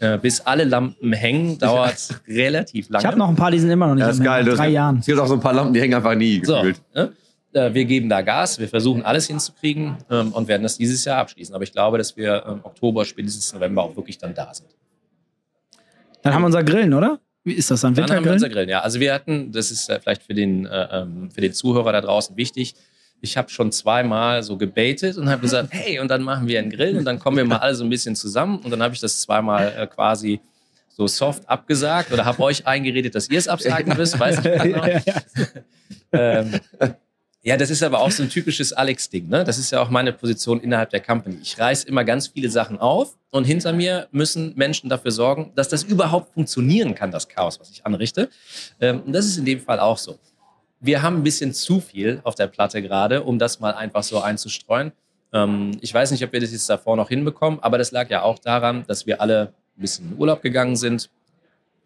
Äh, bis alle Lampen hängen, dauert relativ lange.
Ich habe noch ein paar, die sind immer noch nicht
Ja, ist geil. Das-
drei Jahren.
Es gibt auch so ein paar Lampen, die hängen einfach nie
So,
gefühlt.
ne? Äh, wir geben da Gas, wir versuchen alles hinzukriegen ähm, und werden das dieses Jahr abschließen. Aber ich glaube, dass wir im Oktober, spätestens November auch wirklich dann da sind.
Dann haben wir unser Grillen, oder? Wie ist das dann?
Dann haben wir unser
Wintergrillen?
Grillen, ja. Also wir hatten, das ist äh, vielleicht für den, äh, ähm, für den Zuhörer da draußen wichtig, ich habe schon zweimal so gebaitet und habe gesagt, *laughs* hey, und dann machen wir einen Grill und dann kommen wir mal alle so ein bisschen zusammen. Und dann habe ich das zweimal äh, quasi so soft abgesagt oder habe euch eingeredet, dass ihr es absagen müsst, weiß ich *laughs* nicht genau. ähm, ja, das ist aber auch so ein typisches Alex-Ding. Ne? Das ist ja auch meine Position innerhalb der Company. Ich reiß immer ganz viele Sachen auf und hinter mir müssen Menschen dafür sorgen, dass das überhaupt funktionieren kann, das Chaos, was ich anrichte. Ähm, und das ist in dem Fall auch so. Wir haben ein bisschen zu viel auf der Platte gerade, um das mal einfach so einzustreuen. Ähm, ich weiß nicht, ob wir das jetzt davor noch hinbekommen, aber das lag ja auch daran, dass wir alle ein bisschen in Urlaub gegangen sind.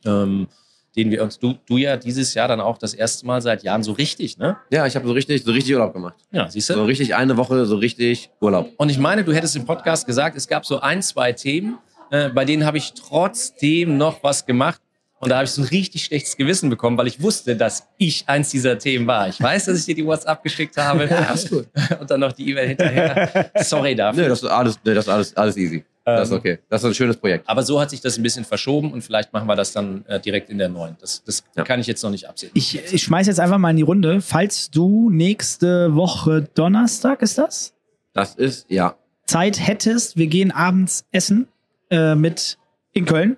Ähm, den wir uns, du, du ja dieses Jahr dann auch das erste Mal seit Jahren so richtig, ne?
Ja, ich habe so richtig, so richtig Urlaub gemacht.
Ja, siehst du?
So richtig eine Woche, so richtig Urlaub.
Und ich meine, du hättest im Podcast gesagt, es gab so ein, zwei Themen, äh, bei denen habe ich trotzdem noch was gemacht. Und da habe ich so ein richtig schlechtes Gewissen bekommen, weil ich wusste, dass ich eins dieser Themen war. Ich weiß, dass ich dir die WhatsApp geschickt habe. *laughs* Und dann noch die E-Mail hinterher. Sorry dafür.
Nee, das ist alles, nee, das ist alles, alles easy. Das ist
Ähm,
okay. Das ist ein schönes Projekt.
Aber so hat sich das ein bisschen verschoben und vielleicht machen wir das dann äh, direkt in der neuen. Das, das
Ja.
kann ich jetzt noch nicht absehen.
Ich, ich schmeiß jetzt einfach mal in die Runde. Falls du nächste Woche Donnerstag, ist das?
Das ist, ja.
Zeit hättest, wir gehen abends essen äh, mit in Köln.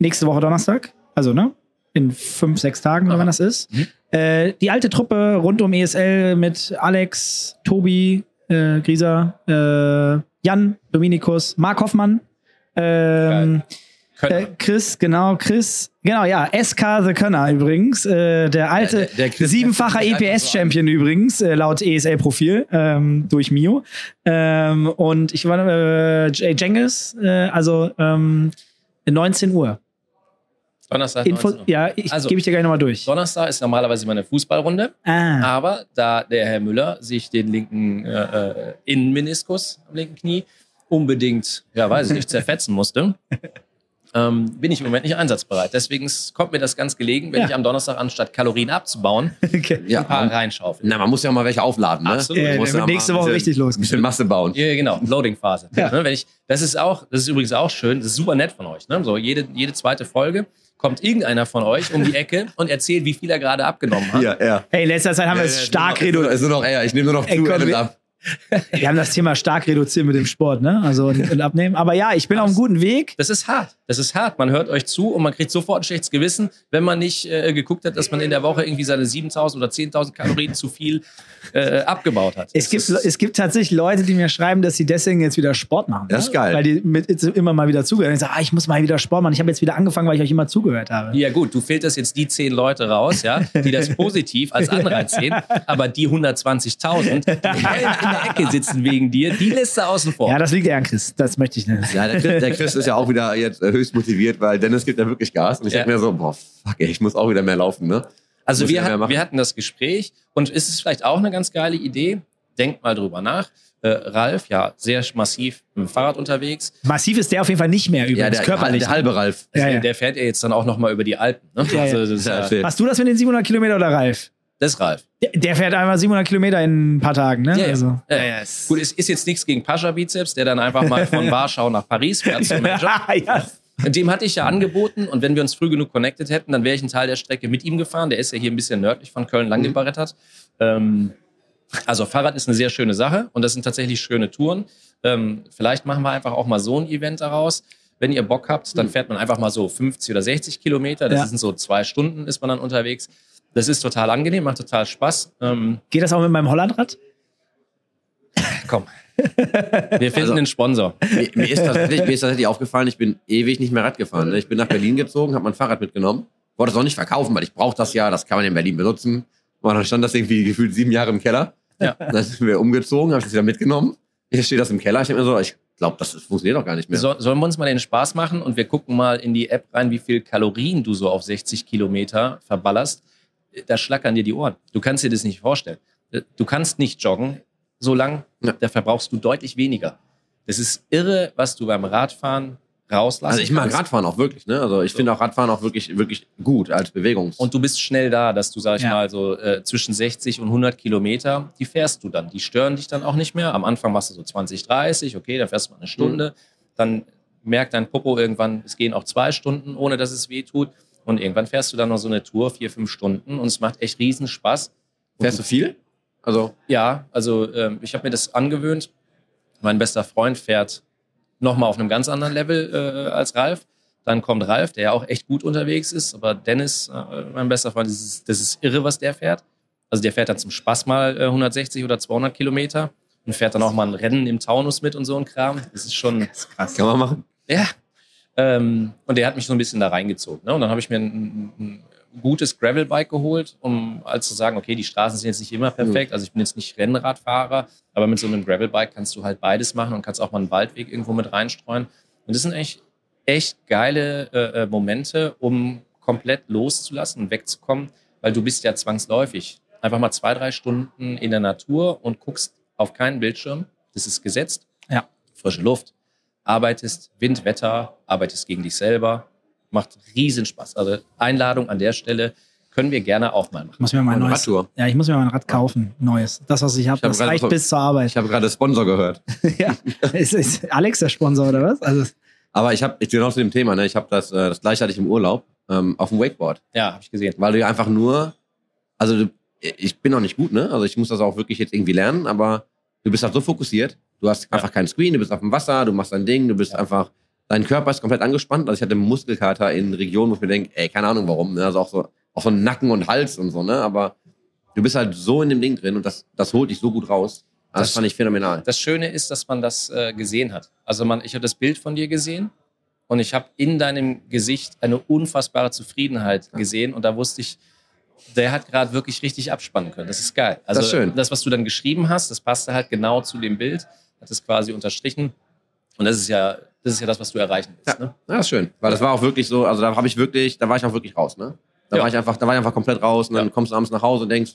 Nächste Woche Donnerstag. Also, ne? In fünf, sechs Tagen,
Aha.
wann das ist.
Mhm.
Äh, die alte Truppe rund um ESL mit Alex, Tobi, äh, Grieser, äh, Jan, Dominikus, Mark Hoffmann, ähm, äh, Chris, genau, Chris, genau, ja, SK The Könner übrigens, äh, der alte
Der- der- der
siebenfacher EPS-Champion übrigens, äh, laut ESL-Profil, ähm, durch Mio. Ähm, und ich war äh, Jengis, äh, also ähm, 19 Uhr.
Donnerstag,
Info,
19 Uhr.
ja, ich
Also,
gebe ich dir gleich nochmal durch.
Donnerstag ist normalerweise meine Fußballrunde.
Ah,
Aber da der Herr Müller sich den linken äh, äh, Innenmeniskus am linken Knie unbedingt, ja, weiß ich nicht, *laughs* zerfetzen musste, ähm, bin ich im Moment nicht einsatzbereit. Deswegen kommt mir das ganz gelegen, wenn
Ja.
ich am Donnerstag anstatt Kalorien abzubauen, *laughs*
okay.
Ja,
ein paar reinschaufeln.
na, man muss ja mal welche aufladen, ne?
Absolut.
Äh, wird
ja
nächste Woche richtig los.
Ein bisschen Masse bauen.
Ja, genau, Loading-Phase.
Ja.
Ne, wenn ich, das ist auch, das ist übrigens auch schön, das ist super nett von euch. Ne? So jede, jede zweite Folge kommt irgendeiner von euch um die Ecke und erzählt, wie viel er gerade abgenommen hat.
Ja, ja.
Hey, letzter Zeit haben wir es stark reduziert.
Es ist nur noch, ey, ich nehme nur noch
Ey,
zu ab.
Wir haben das Thema stark reduziert mit dem Sport, ne? Also und, und abnehmen. Aber ja, ich bin auf einem guten Weg.
Das ist hart. Das ist hart. Man hört euch zu und man kriegt sofort ein schlechtes Gewissen, wenn man nicht äh, geguckt hat, dass man in der Woche irgendwie seine 7000 oder 10.000 Kalorien zu viel äh, abgebaut hat.
Es
Das
gibt,
ist,
es gibt tatsächlich Leute, die mir schreiben, dass sie deswegen jetzt wieder Sport machen.
Das ist geil.
Weil die mit, immer mal wieder zugehört. Ich sage, ah, ich muss mal wieder Sport machen. Ich habe jetzt wieder angefangen, weil ich euch immer zugehört habe.
ja gut, du filterst jetzt die 10 Leute raus, ja, die das positiv als Anreiz sehen, *laughs* aber die 120.000, die heulend *laughs* in der Ecke sitzen wegen dir, die lässt du außen vor.
Ja, das liegt eher an Chris. Das möchte ich nicht.
Ja, der Chris, der Chris ist ja auch wieder jetzt äh, höchst motiviert, weil Dennis gibt ja wirklich Gas. Und ich
Ja.
denke mir so, boah, fuck, ey, ich muss auch wieder mehr laufen, ne?
Also wir,
machen.
wir hatten das Gespräch und ist es vielleicht auch eine ganz geile Idee? Denkt mal drüber nach. Äh, Ralf, ja, sehr massiv mit dem Fahrrad unterwegs.
Massiv ist der auf jeden Fall nicht mehr übrigens,
Ja, der,
körperlich.
der halbe Ralf.
Ja, ja.
Der fährt ja jetzt dann auch noch mal über die Alpen. Ne? Also ist.
Hast du das mit den 700 Kilometer oder Ralf?
das ist Ralf.
Der, fährt einmal 700 Kilometer in ein paar Tagen, ne?
Ja, ja.
Also.
Ja, ja. Gut, es ist jetzt nichts gegen Pascha Bizeps, der dann einfach mal von *laughs* Warschau nach Paris fährt zum *laughs*
ja.
Dem hatte ich ja angeboten und wenn wir uns früh genug connected hätten, dann wäre ich einen Teil der Strecke mit ihm gefahren. Der ist ja hier ein bisschen nördlich von Köln lang gebrettert. Ähm, Also Fahrrad ist eine sehr schöne Sache und das sind tatsächlich schöne Touren. Ähm, vielleicht machen wir einfach auch mal so ein Event daraus. Wenn ihr Bock habt, dann fährt man einfach mal so 50 oder 60 Kilometer. Das
Ja.
sind so zwei Stunden, ist man dann unterwegs. Das ist total angenehm, macht total Spaß. Ähm,
Geht das auch mit meinem Hollandrad? *laughs*
komm. Wir finden
Also-
einen Sponsor.
Mir, mir, ist tatsächlich, mir ist tatsächlich aufgefallen, ich bin ewig nicht mehr Rad gefahren. ne? Ich bin nach Berlin gezogen, habe mein Fahrrad mitgenommen, wollte es auch nicht verkaufen, weil ich brauche das ja, das kann man in Berlin benutzen. Und dann stand das irgendwie gefühlt sieben Jahre im Keller.
Ja.
Dann sind wir umgezogen, habe ich das wieder mitgenommen. Jetzt steht das im Keller. Ich denke mir so, ich glaube, das funktioniert doch gar nicht mehr.
So, sollen wir uns mal den Spaß machen und wir gucken mal in die App rein, wie viel Kalorien du so auf 60 Kilometer verballerst? Da schlackern dir die Ohren. Du kannst dir das nicht vorstellen. Du kannst nicht joggen so lang,
Ja.
da verbrauchst du deutlich weniger. Das ist irre, was du beim Radfahren rauslassen
Also ich mag. Radfahren auch wirklich, ne? Also ich finde auch Radfahren auch wirklich, wirklich gut als Bewegungs.
Und du bist schnell da, dass du, sag ich
Ja.
mal, so äh, zwischen 60 und 100 Kilometer, die fährst du dann. Die stören dich dann auch nicht mehr. Am Anfang machst du so 20, 30, okay, dann fährst du mal eine Stunde. Dann merkt dein Popo irgendwann, es gehen auch zwei Stunden, ohne dass es weh tut. Und irgendwann fährst du dann noch so eine Tour, vier, fünf Stunden und es macht echt riesen Spaß.
Fährst du viel? Also,
ja, also ähm, ich habe mir das angewöhnt. Mein bester Freund fährt nochmal auf einem ganz anderen Level äh, als Ralf. Dann kommt Ralf, der ja auch echt gut unterwegs ist. Aber Dennis, äh, mein bester Freund, das ist, das ist irre, was der fährt. Also der fährt dann zum Spaß mal äh, 160 oder 200 Kilometer und fährt dann auch mal ein Rennen im Taunus mit und so ein Kram. Das ist schon krass. *laughs*
kann man machen.
Ja. Ähm, und der hat mich so ein bisschen da reingezogen. Ne? Und dann habe ich mir ein, ein gutes Gravelbike geholt, um als zu sagen, okay, die Straßen sind jetzt nicht immer perfekt. Also ich bin jetzt nicht Rennradfahrer, aber mit so einem Gravelbike kannst du halt beides machen und kannst auch mal einen Waldweg irgendwo mit reinstreuen. Und das sind echt, echt geile äh, äh, Momente, um komplett loszulassen und wegzukommen, weil du bist ja zwangsläufig einfach mal zwei, drei Stunden in der Natur und guckst auf keinen Bildschirm. Das ist gesetzt.
Ja.
Frische Luft arbeitest, Wind, Wetter, arbeitest gegen dich selber. Macht riesen Spaß. Also Einladung an der Stelle können wir gerne auch mal machen.
Ich muss mir mal ein neues.
Radtour.
Ja, ich muss mir mal ein Rad kaufen. Neues. Das, was ich habe,
hab
das reicht
so-
bis zur Arbeit.
Ich habe gerade Sponsor gehört. *laughs*
ja. ist, ist Alex der Sponsor oder was? Also,
Aber ich habe, ich genau zu dem Thema, ne? Ich habe das, äh, das gleiche hatte ich im Urlaub ähm, auf dem Wakeboard.
Ja, habe ich gesehen.
Weil du ja einfach nur, also du, ich bin noch nicht gut, ne? Also ich muss das auch wirklich jetzt irgendwie lernen, aber du bist halt so fokussiert. Du hast
Ja.
einfach keinen Screen, du bist auf dem Wasser, du machst dein Ding, du bist
Ja.
einfach, dein Körper ist komplett angespannt. Also ich hatte Muskelkater in Regionen, wo ich mir denke, ey, keine Ahnung warum, ne? Also auch so, auch so Nacken und Hals und so, ne? Aber du bist halt so in dem Ding drin und das, das holt dich so gut raus. Also das,
Das-
fand ich phänomenal.
Das Schöne ist, dass man das äh, gesehen hat. Also man, ich habe das Bild von dir gesehen und ich habe in deinem Gesicht eine unfassbare Zufriedenheit gesehen und da wusste ich, der hat gerade wirklich richtig abspannen können. Das ist geil. Also
Das ist schön.
das, was du dann geschrieben hast, das passte halt genau zu dem Bild, hat es quasi unterstrichen und das ist ja, das ist ja das, was du erreichen willst.
Ja,
Ne?
ja, das ist schön. Weil das war auch wirklich so, also da habe ich wirklich, da war ich auch wirklich raus, ne? Da
Ja.
war ich einfach, da war ich einfach komplett raus und dann
Ja.
kommst du abends nach Hause und denkst,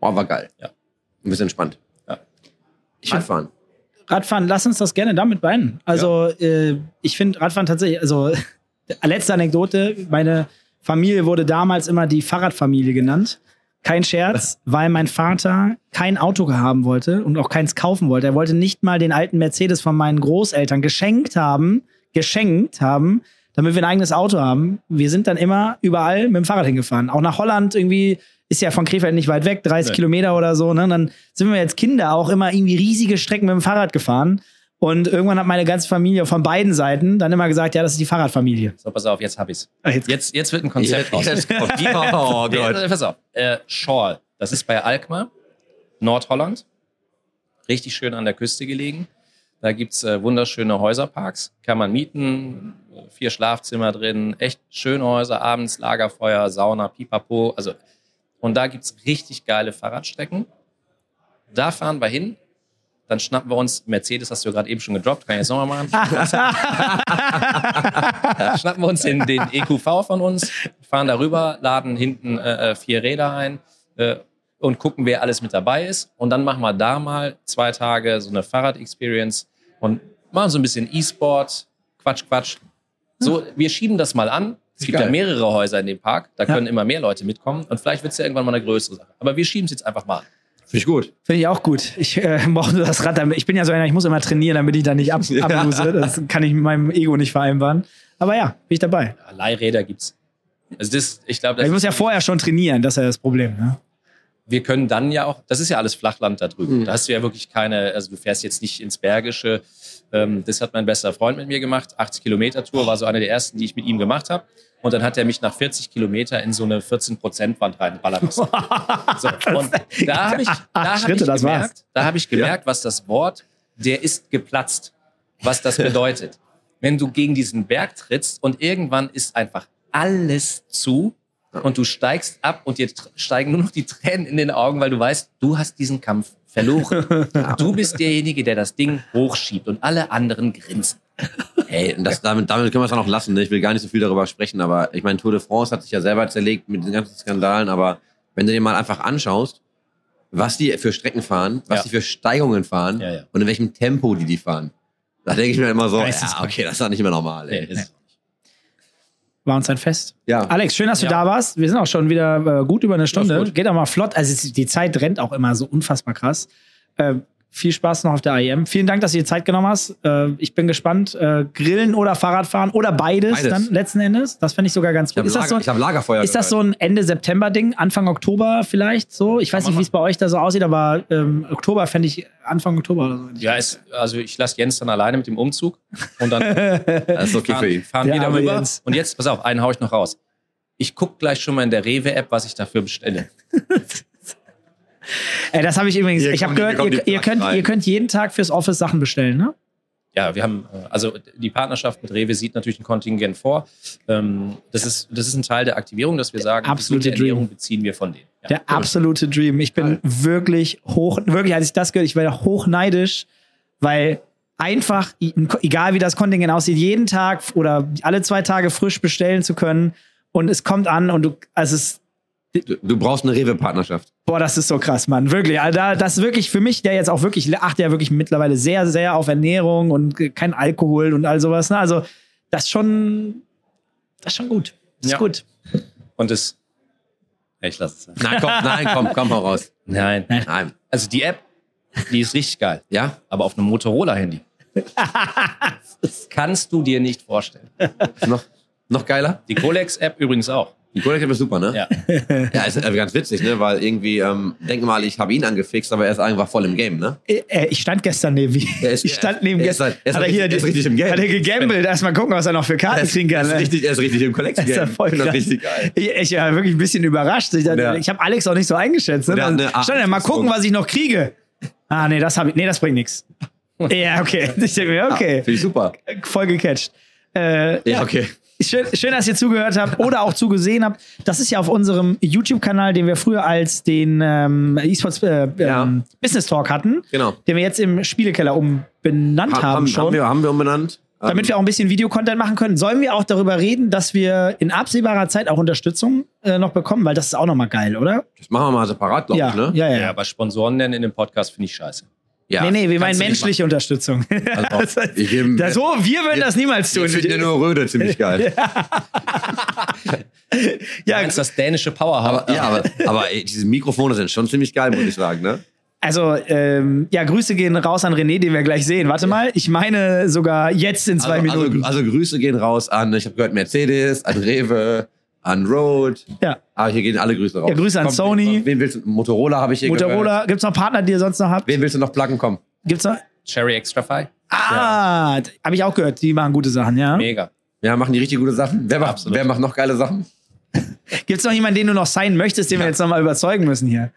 oh, war geil.
Ja.
Ein bisschen entspannt.
Ja.
Ich will fahren.
Radfahren, lass uns das gerne damit beenden. Also, äh, ich finde Radfahren tatsächlich, also, *laughs* letzte Anekdote, meine Familie wurde damals immer die Fahrradfamilie genannt. Kein Scherz, weil mein Vater kein Auto haben wollte und auch keins kaufen wollte. Er wollte nicht mal den alten Mercedes von meinen Großeltern geschenkt haben, geschenkt haben, damit wir ein eigenes Auto haben. Wir sind dann immer überall mit dem Fahrrad hingefahren. Auch nach Holland irgendwie, ist ja von Krefeld nicht weit weg, 30
Nee.
Kilometer oder so. Ne? Dann sind wir als Kinder auch immer irgendwie riesige Strecken mit dem Fahrrad gefahren. Und irgendwann hat meine ganze Familie von beiden Seiten dann immer gesagt, ja, das ist die Fahrradfamilie.
So, pass auf, jetzt hab ich's.
Ah, jetzt-
Jetzt, jetzt wird ein Konzept raus.
Oh *laughs*
Ja,
Gott.
pass auf. Äh, Schorl, das ist bei Alkmaar, Nordholland. Richtig schön an der Küste gelegen. Da gibt's äh, wunderschöne Häuserparks. Kann man mieten. Vier Schlafzimmer drin. Echt schöne Häuser. Abends Lagerfeuer, Sauna, Pipapo. Also, und da gibt's richtig geile Fahrradstrecken. Da fahren wir hin. Dann schnappen wir uns, Mercedes hast du ja gerade eben schon gedroppt, kann ich jetzt nochmal machen. schnappen wir uns den, den EQV von uns, fahren darüber, laden hinten äh, äh, vier Räder ein äh, und gucken, wer alles mit dabei ist. Und dann machen wir da mal zwei Tage so eine Fahrrad-Experience und machen so ein bisschen E-Sport, Quatsch, Quatsch. So, wir schieben das mal an. Es gibt
Geil.
ja mehrere Häuser in dem Park, da
Ja.
können immer mehr Leute mitkommen und vielleicht wird es ja irgendwann mal eine größere Sache. Aber wir schieben es jetzt einfach mal an.
Finde ich gut.
Finde ich auch gut. Ich äh, *laughs* brauche nur das Rad. Damit. Ich bin ja so einer, ich muss immer trainieren, damit ich da nicht ab, *laughs*
Ja.
ablose. Das kann ich mit meinem Ego nicht vereinbaren. Aber ja, bin ich dabei.
Ja, Leihräder gibt's. Also das, ich glaube,
Ich muss ja vorher schon trainieren, das ist ja das Problem. Ne?
wir können dann ja auch, das ist ja alles Flachland da drüben.
Mhm.
Da hast du ja wirklich keine, also du fährst jetzt nicht ins Bergische. Ähm, das hat mein bester Freund mit mir gemacht. 80 Kilometer Tour war so eine der ersten, die ich mit ihm gemacht habe. Und dann hat er mich nach 40 Kilometer in so eine 14%-Wand reinballern lassen. So, *laughs* und da habe ich, da hab
Schritte,
ich gemerkt, da habe ich gemerkt, was das Wort, der ist geplatzt, was das bedeutet. Wenn du gegen diesen Berg trittst und irgendwann ist einfach alles zu und du steigst ab und dir steigen nur noch die Tränen in den Augen, weil du weißt, du hast diesen Kampf verloren. *laughs* Du bist derjenige, der das Ding hochschiebt und alle anderen grinsen.
Ey, und das, damit, damit können wir es auch noch lassen. Ne? Ich will gar nicht so viel darüber sprechen, aber ich meine, Tour de France hat sich ja selber zerlegt mit den ganzen Skandalen, aber wenn du dir mal einfach anschaust, was die für Strecken fahren, was
Ja.
die für Steigungen fahren
Ja, ja.
und in welchem Tempo die die fahren, da denke ich mir immer so, ja, okay, das ist doch nicht mehr normal.
Nee,
Ey.
ist-
War uns ein Fest.
Ja.
Alex, schön, dass du
Ja.
da warst. Wir sind auch schon wieder äh, gut über eine Stunde. Geht auch mal flott. Also es- die Zeit rennt auch immer so unfassbar krass. Äh, viel Spaß noch auf der IM. Vielen Dank, dass du dir Zeit genommen hast. Äh, ich bin gespannt. Äh, Grillen oder Fahrradfahren oder beides,
Beides.
dann letzten Endes. Das fände ich sogar ganz
Ich
gut.
habe
Ist das
Lager,
so,
ich hab Lagerfeuer.
ist das so ein Ende September-Ding? Anfang Oktober vielleicht so? Ich weiß nicht, wie es bei euch da so aussieht, aber ähm, Oktober fände ich Anfang Oktober oder so.
Ja, ist, also ich lasse Jens dann alleine mit dem Umzug und dann *laughs*
das ist okay für
fahren,
ihn.
fahren
Der
wir
arme
darüber.
Jens.
Und jetzt, pass auf, einen hau ich noch raus. Ich gucke gleich schon mal in der Rewe-App, was ich dafür bestelle. *laughs*
Ey, das habe ich übrigens.
Hier
ich habe gehört, ihr, ihr, könnt,
rein.
ihr könnt jeden Tag fürs Office Sachen bestellen, ne?
Ja, wir haben, äh, also die Partnerschaft mit Rewe sieht natürlich ein Kontingent vor. Ähm, Das ist, das ist ein Teil der Aktivierung, dass wir sagen,
absolute
Ernährung
Dream.
beziehen wir von denen. Ja.
Der absolute Dream. Ich bin wirklich hoch, wirklich, als ich das gehört, ich war hochneidisch, weil einfach, egal wie das Kontingent aussieht, jeden Tag oder alle zwei Tage frisch bestellen zu können und es kommt an und du, also es,
Du, du brauchst eine Rewe-Partnerschaft.
boah, das ist so krass, Mann. Wirklich. Also da, das ist wirklich für mich, der jetzt auch wirklich, achte ja wirklich mittlerweile sehr, sehr auf Ernährung und kein Alkohol und all sowas. Ne? Also, das ist schon, das ist schon gut. Das ist
Ja.
gut.
Und das, Ja, ich lasse es. sein.
Nein, komm, nein, komm, komm, hau raus.
Nein.
Nein.
Also die App, die ist richtig geil.
Ja?
Aber auf einem Motorola-Handy. das *laughs* kannst du dir nicht vorstellen.
Ist noch, noch geiler?
Die Colex-App übrigens auch.
Die Kollege ist super, ne?
Ja. *laughs*
Ja, ist äh, ganz witzig, ne? Weil irgendwie, ähm, denk mal, ich habe ihn angefixt, aber er ist einfach voll im Game, ne?
Äh, äh, Ich stand gestern neben ihm.
Er ist-
Ich stand neben
er ist
gestern.
halt- er ist
Hat er
er ist richtig im Game.
Hat er gegambelt. Erstmal gucken, was er noch für Karten
Er ist,
kriegen
er
kann.
ist richtig, er ist richtig im
Das *laughs* ist ja
Game.
voll
Das richtig geil.
Ich, ich war wirklich ein bisschen überrascht. Ich,
Ja.
ich habe Alex auch nicht so eingeschätzt. Ne?
Er
Dann
eine
stand er, mal gucken, was ich noch kriege. Ah, nee, das, hab ich, nee, das bringt nichts. *laughs* Ja, okay. Ich denke mir, okay.
Finde ich super.
Voll gecatcht. Äh,
Ja, okay.
Schön, schön, dass ihr zugehört habt oder auch zugesehen habt. Das ist ja auf unserem YouTube-Kanal, den wir früher als den ähm, eSports äh,
Ja.
ähm, Business Talk hatten,
Genau.
den wir jetzt im Spielekeller umbenannt
Ha-
haben,
haben,
schon.
haben, wir, haben wir umbenannt.
damit wir auch ein bisschen Videocontent machen können. Sollen wir auch darüber reden, dass wir in absehbarer Zeit auch Unterstützung äh, noch bekommen? Weil das ist auch nochmal geil, oder?
Das machen wir mal separat, glaube
Ja,
ich, ne?
ja, ja.
Ja, aber Sponsoren nennen in dem Podcast finde ich scheiße.
Ja.
nee, nee, wir meinen menschliche Unterstützung.
Also, ich gebe,
das, so, wir würden das niemals tun.
ich finde nur Röde ziemlich geil. *laughs*
ja,
Du meinst das dänische Powerhouse.
Aber, ja, aber, aber ey, diese Mikrofone sind schon ziemlich geil, muss ich sagen, ne?
also, ähm, ja, Grüße gehen raus an René, den wir gleich sehen. Warte mal, ich meine sogar jetzt in zwei
also,
Minuten.
Also, also Grüße gehen raus an, ich habe gehört, Mercedes, an Rewe, an Road.
ja.
Aber hier gehen alle Grüße raus.
Ja, Grüße an
Komm,
Sony.
Wen willst du? Motorola habe ich hier gehört.
Motorola, gibt's noch Partner, die ihr sonst noch habt?
Wen willst du noch pluggen? Komm.
Gibt's noch?
Cherry Extra Fi.
Ah, habe ich auch gehört, die machen gute Sachen, ja.
Mega.
Ja, machen die richtig gute Sachen. Wer macht, wer macht noch geile Sachen? *laughs*
Gibt's noch jemanden, den du noch sein möchtest, den wir jetzt noch mal überzeugen müssen hier?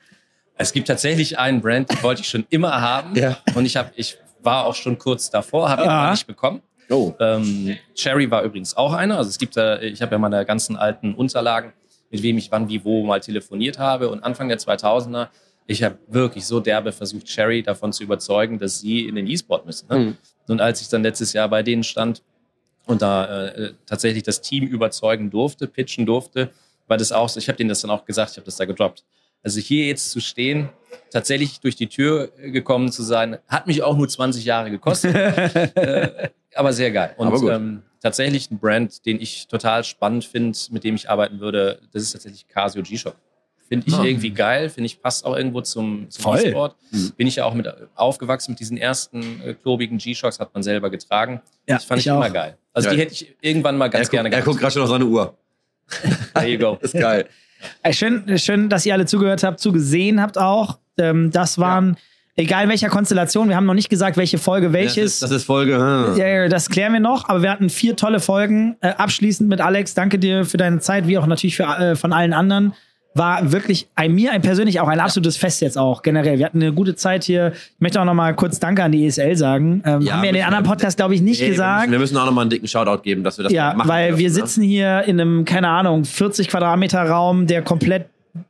Es gibt tatsächlich einen Brand, den wollte ich schon immer haben.
Ja.
Und ich, hab, ich war auch schon kurz davor, habe ihn
Ah.
aber nicht bekommen.
Oh.
Ähm, Cherry war übrigens auch einer. Also es gibt da, ich habe ja meine ganzen alten Unterlagen, mit wem ich wann, wie, wo mal telefoniert habe. Und Anfang der 2000er, ich habe wirklich so derbe versucht, Cherry davon zu überzeugen, dass sie in den E-Sport müssen. Ne?
Mhm.
Und als ich dann letztes Jahr bei denen stand und da äh, tatsächlich das Team überzeugen durfte, pitchen durfte, war das auch so, ich habe denen das dann auch gesagt, ich habe das da gedroppt. Also hier jetzt zu stehen, tatsächlich durch die Tür gekommen zu sein, hat mich auch nur 20 Jahre gekostet. *laughs* äh, aber sehr geil. Und ähm, tatsächlich ein Brand, den ich total spannend finde, mit dem ich arbeiten würde, das ist tatsächlich Casio G-Shock. Finde ich
Ah.
irgendwie geil, finde ich passt auch irgendwo zum, zum. E-Sport.
Mhm.
Bin ich ja auch mit aufgewachsen mit diesen ersten äh, klobigen G-Shocks, hat man selber getragen.
Ja,
das fand ich,
ich
immer geil. Also
Ja.
die hätte ich irgendwann mal ganz
er
gerne
guckt, er guckt gerade schon auf seine Uhr. *laughs*
There you go. *laughs*
ist geil.
Ey, schön, schön, dass ihr alle zugehört habt, zugesehen habt auch. Ähm, das waren, egal in welcher Konstellation, wir haben noch nicht gesagt, welche Folge
Das
welches.
ist, das ist Folge. hm.
Ja, ja, das klären wir noch, aber wir hatten vier tolle Folgen. Äh, abschließend mit Alex, danke dir für deine Zeit, wie auch natürlich für, äh, von allen anderen. War wirklich ein, mir ein persönlich auch ein absolutes Fest jetzt auch generell. Wir hatten eine gute Zeit hier. Ich möchte auch noch mal kurz Danke an die ESL sagen. Ähm,
Ja,
haben wir in den anderen
wir-
Podcast, glaube ich, nicht
Nee, wir
gesagt.
müssen- Wir müssen auch nochmal einen dicken Shoutout geben, dass wir das
Ja,
machen
weil
dürfen,
wir
ne?
sitzen hier in einem, keine Ahnung, 40 Quadratmeter Raum, der komplett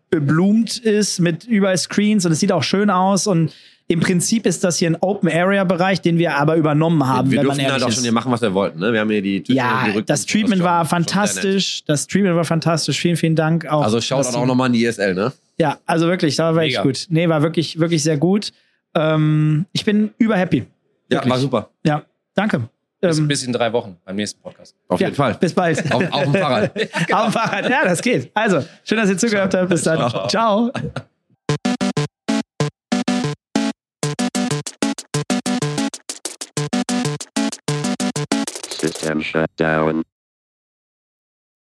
beblumt ist mit überall Screens und es sieht auch schön aus und im Prinzip ist das hier ein Open-Area-Bereich, den wir aber übernommen haben,
wir
wenn man
durften halt auch schon hier machen, was wir wollten. Ne? Wir haben hier die Tische,
Ja,
die
das Treatment war fantastisch. Das Treatment war fantastisch. Vielen, vielen Dank auch.
Also
Sie-
auch nochmal an die ESL, ne?
Ja, also wirklich, da war echt gut. Nee, war wirklich, wirklich sehr gut. Ähm, ich bin überhappy.
Ja, war super.
Ja, danke.
Bis,
Ähm,
bis in drei Wochen beim nächsten Podcast.
Auf
ja,
jeden Fall.
Bis bald.
Auf, auf dem Fahrrad. *laughs*
Auf dem Fahrrad. Ja, das geht. Also, schön, dass ihr zugehört habt. Bis dann.
Ciao.
Ciao.
System shut down.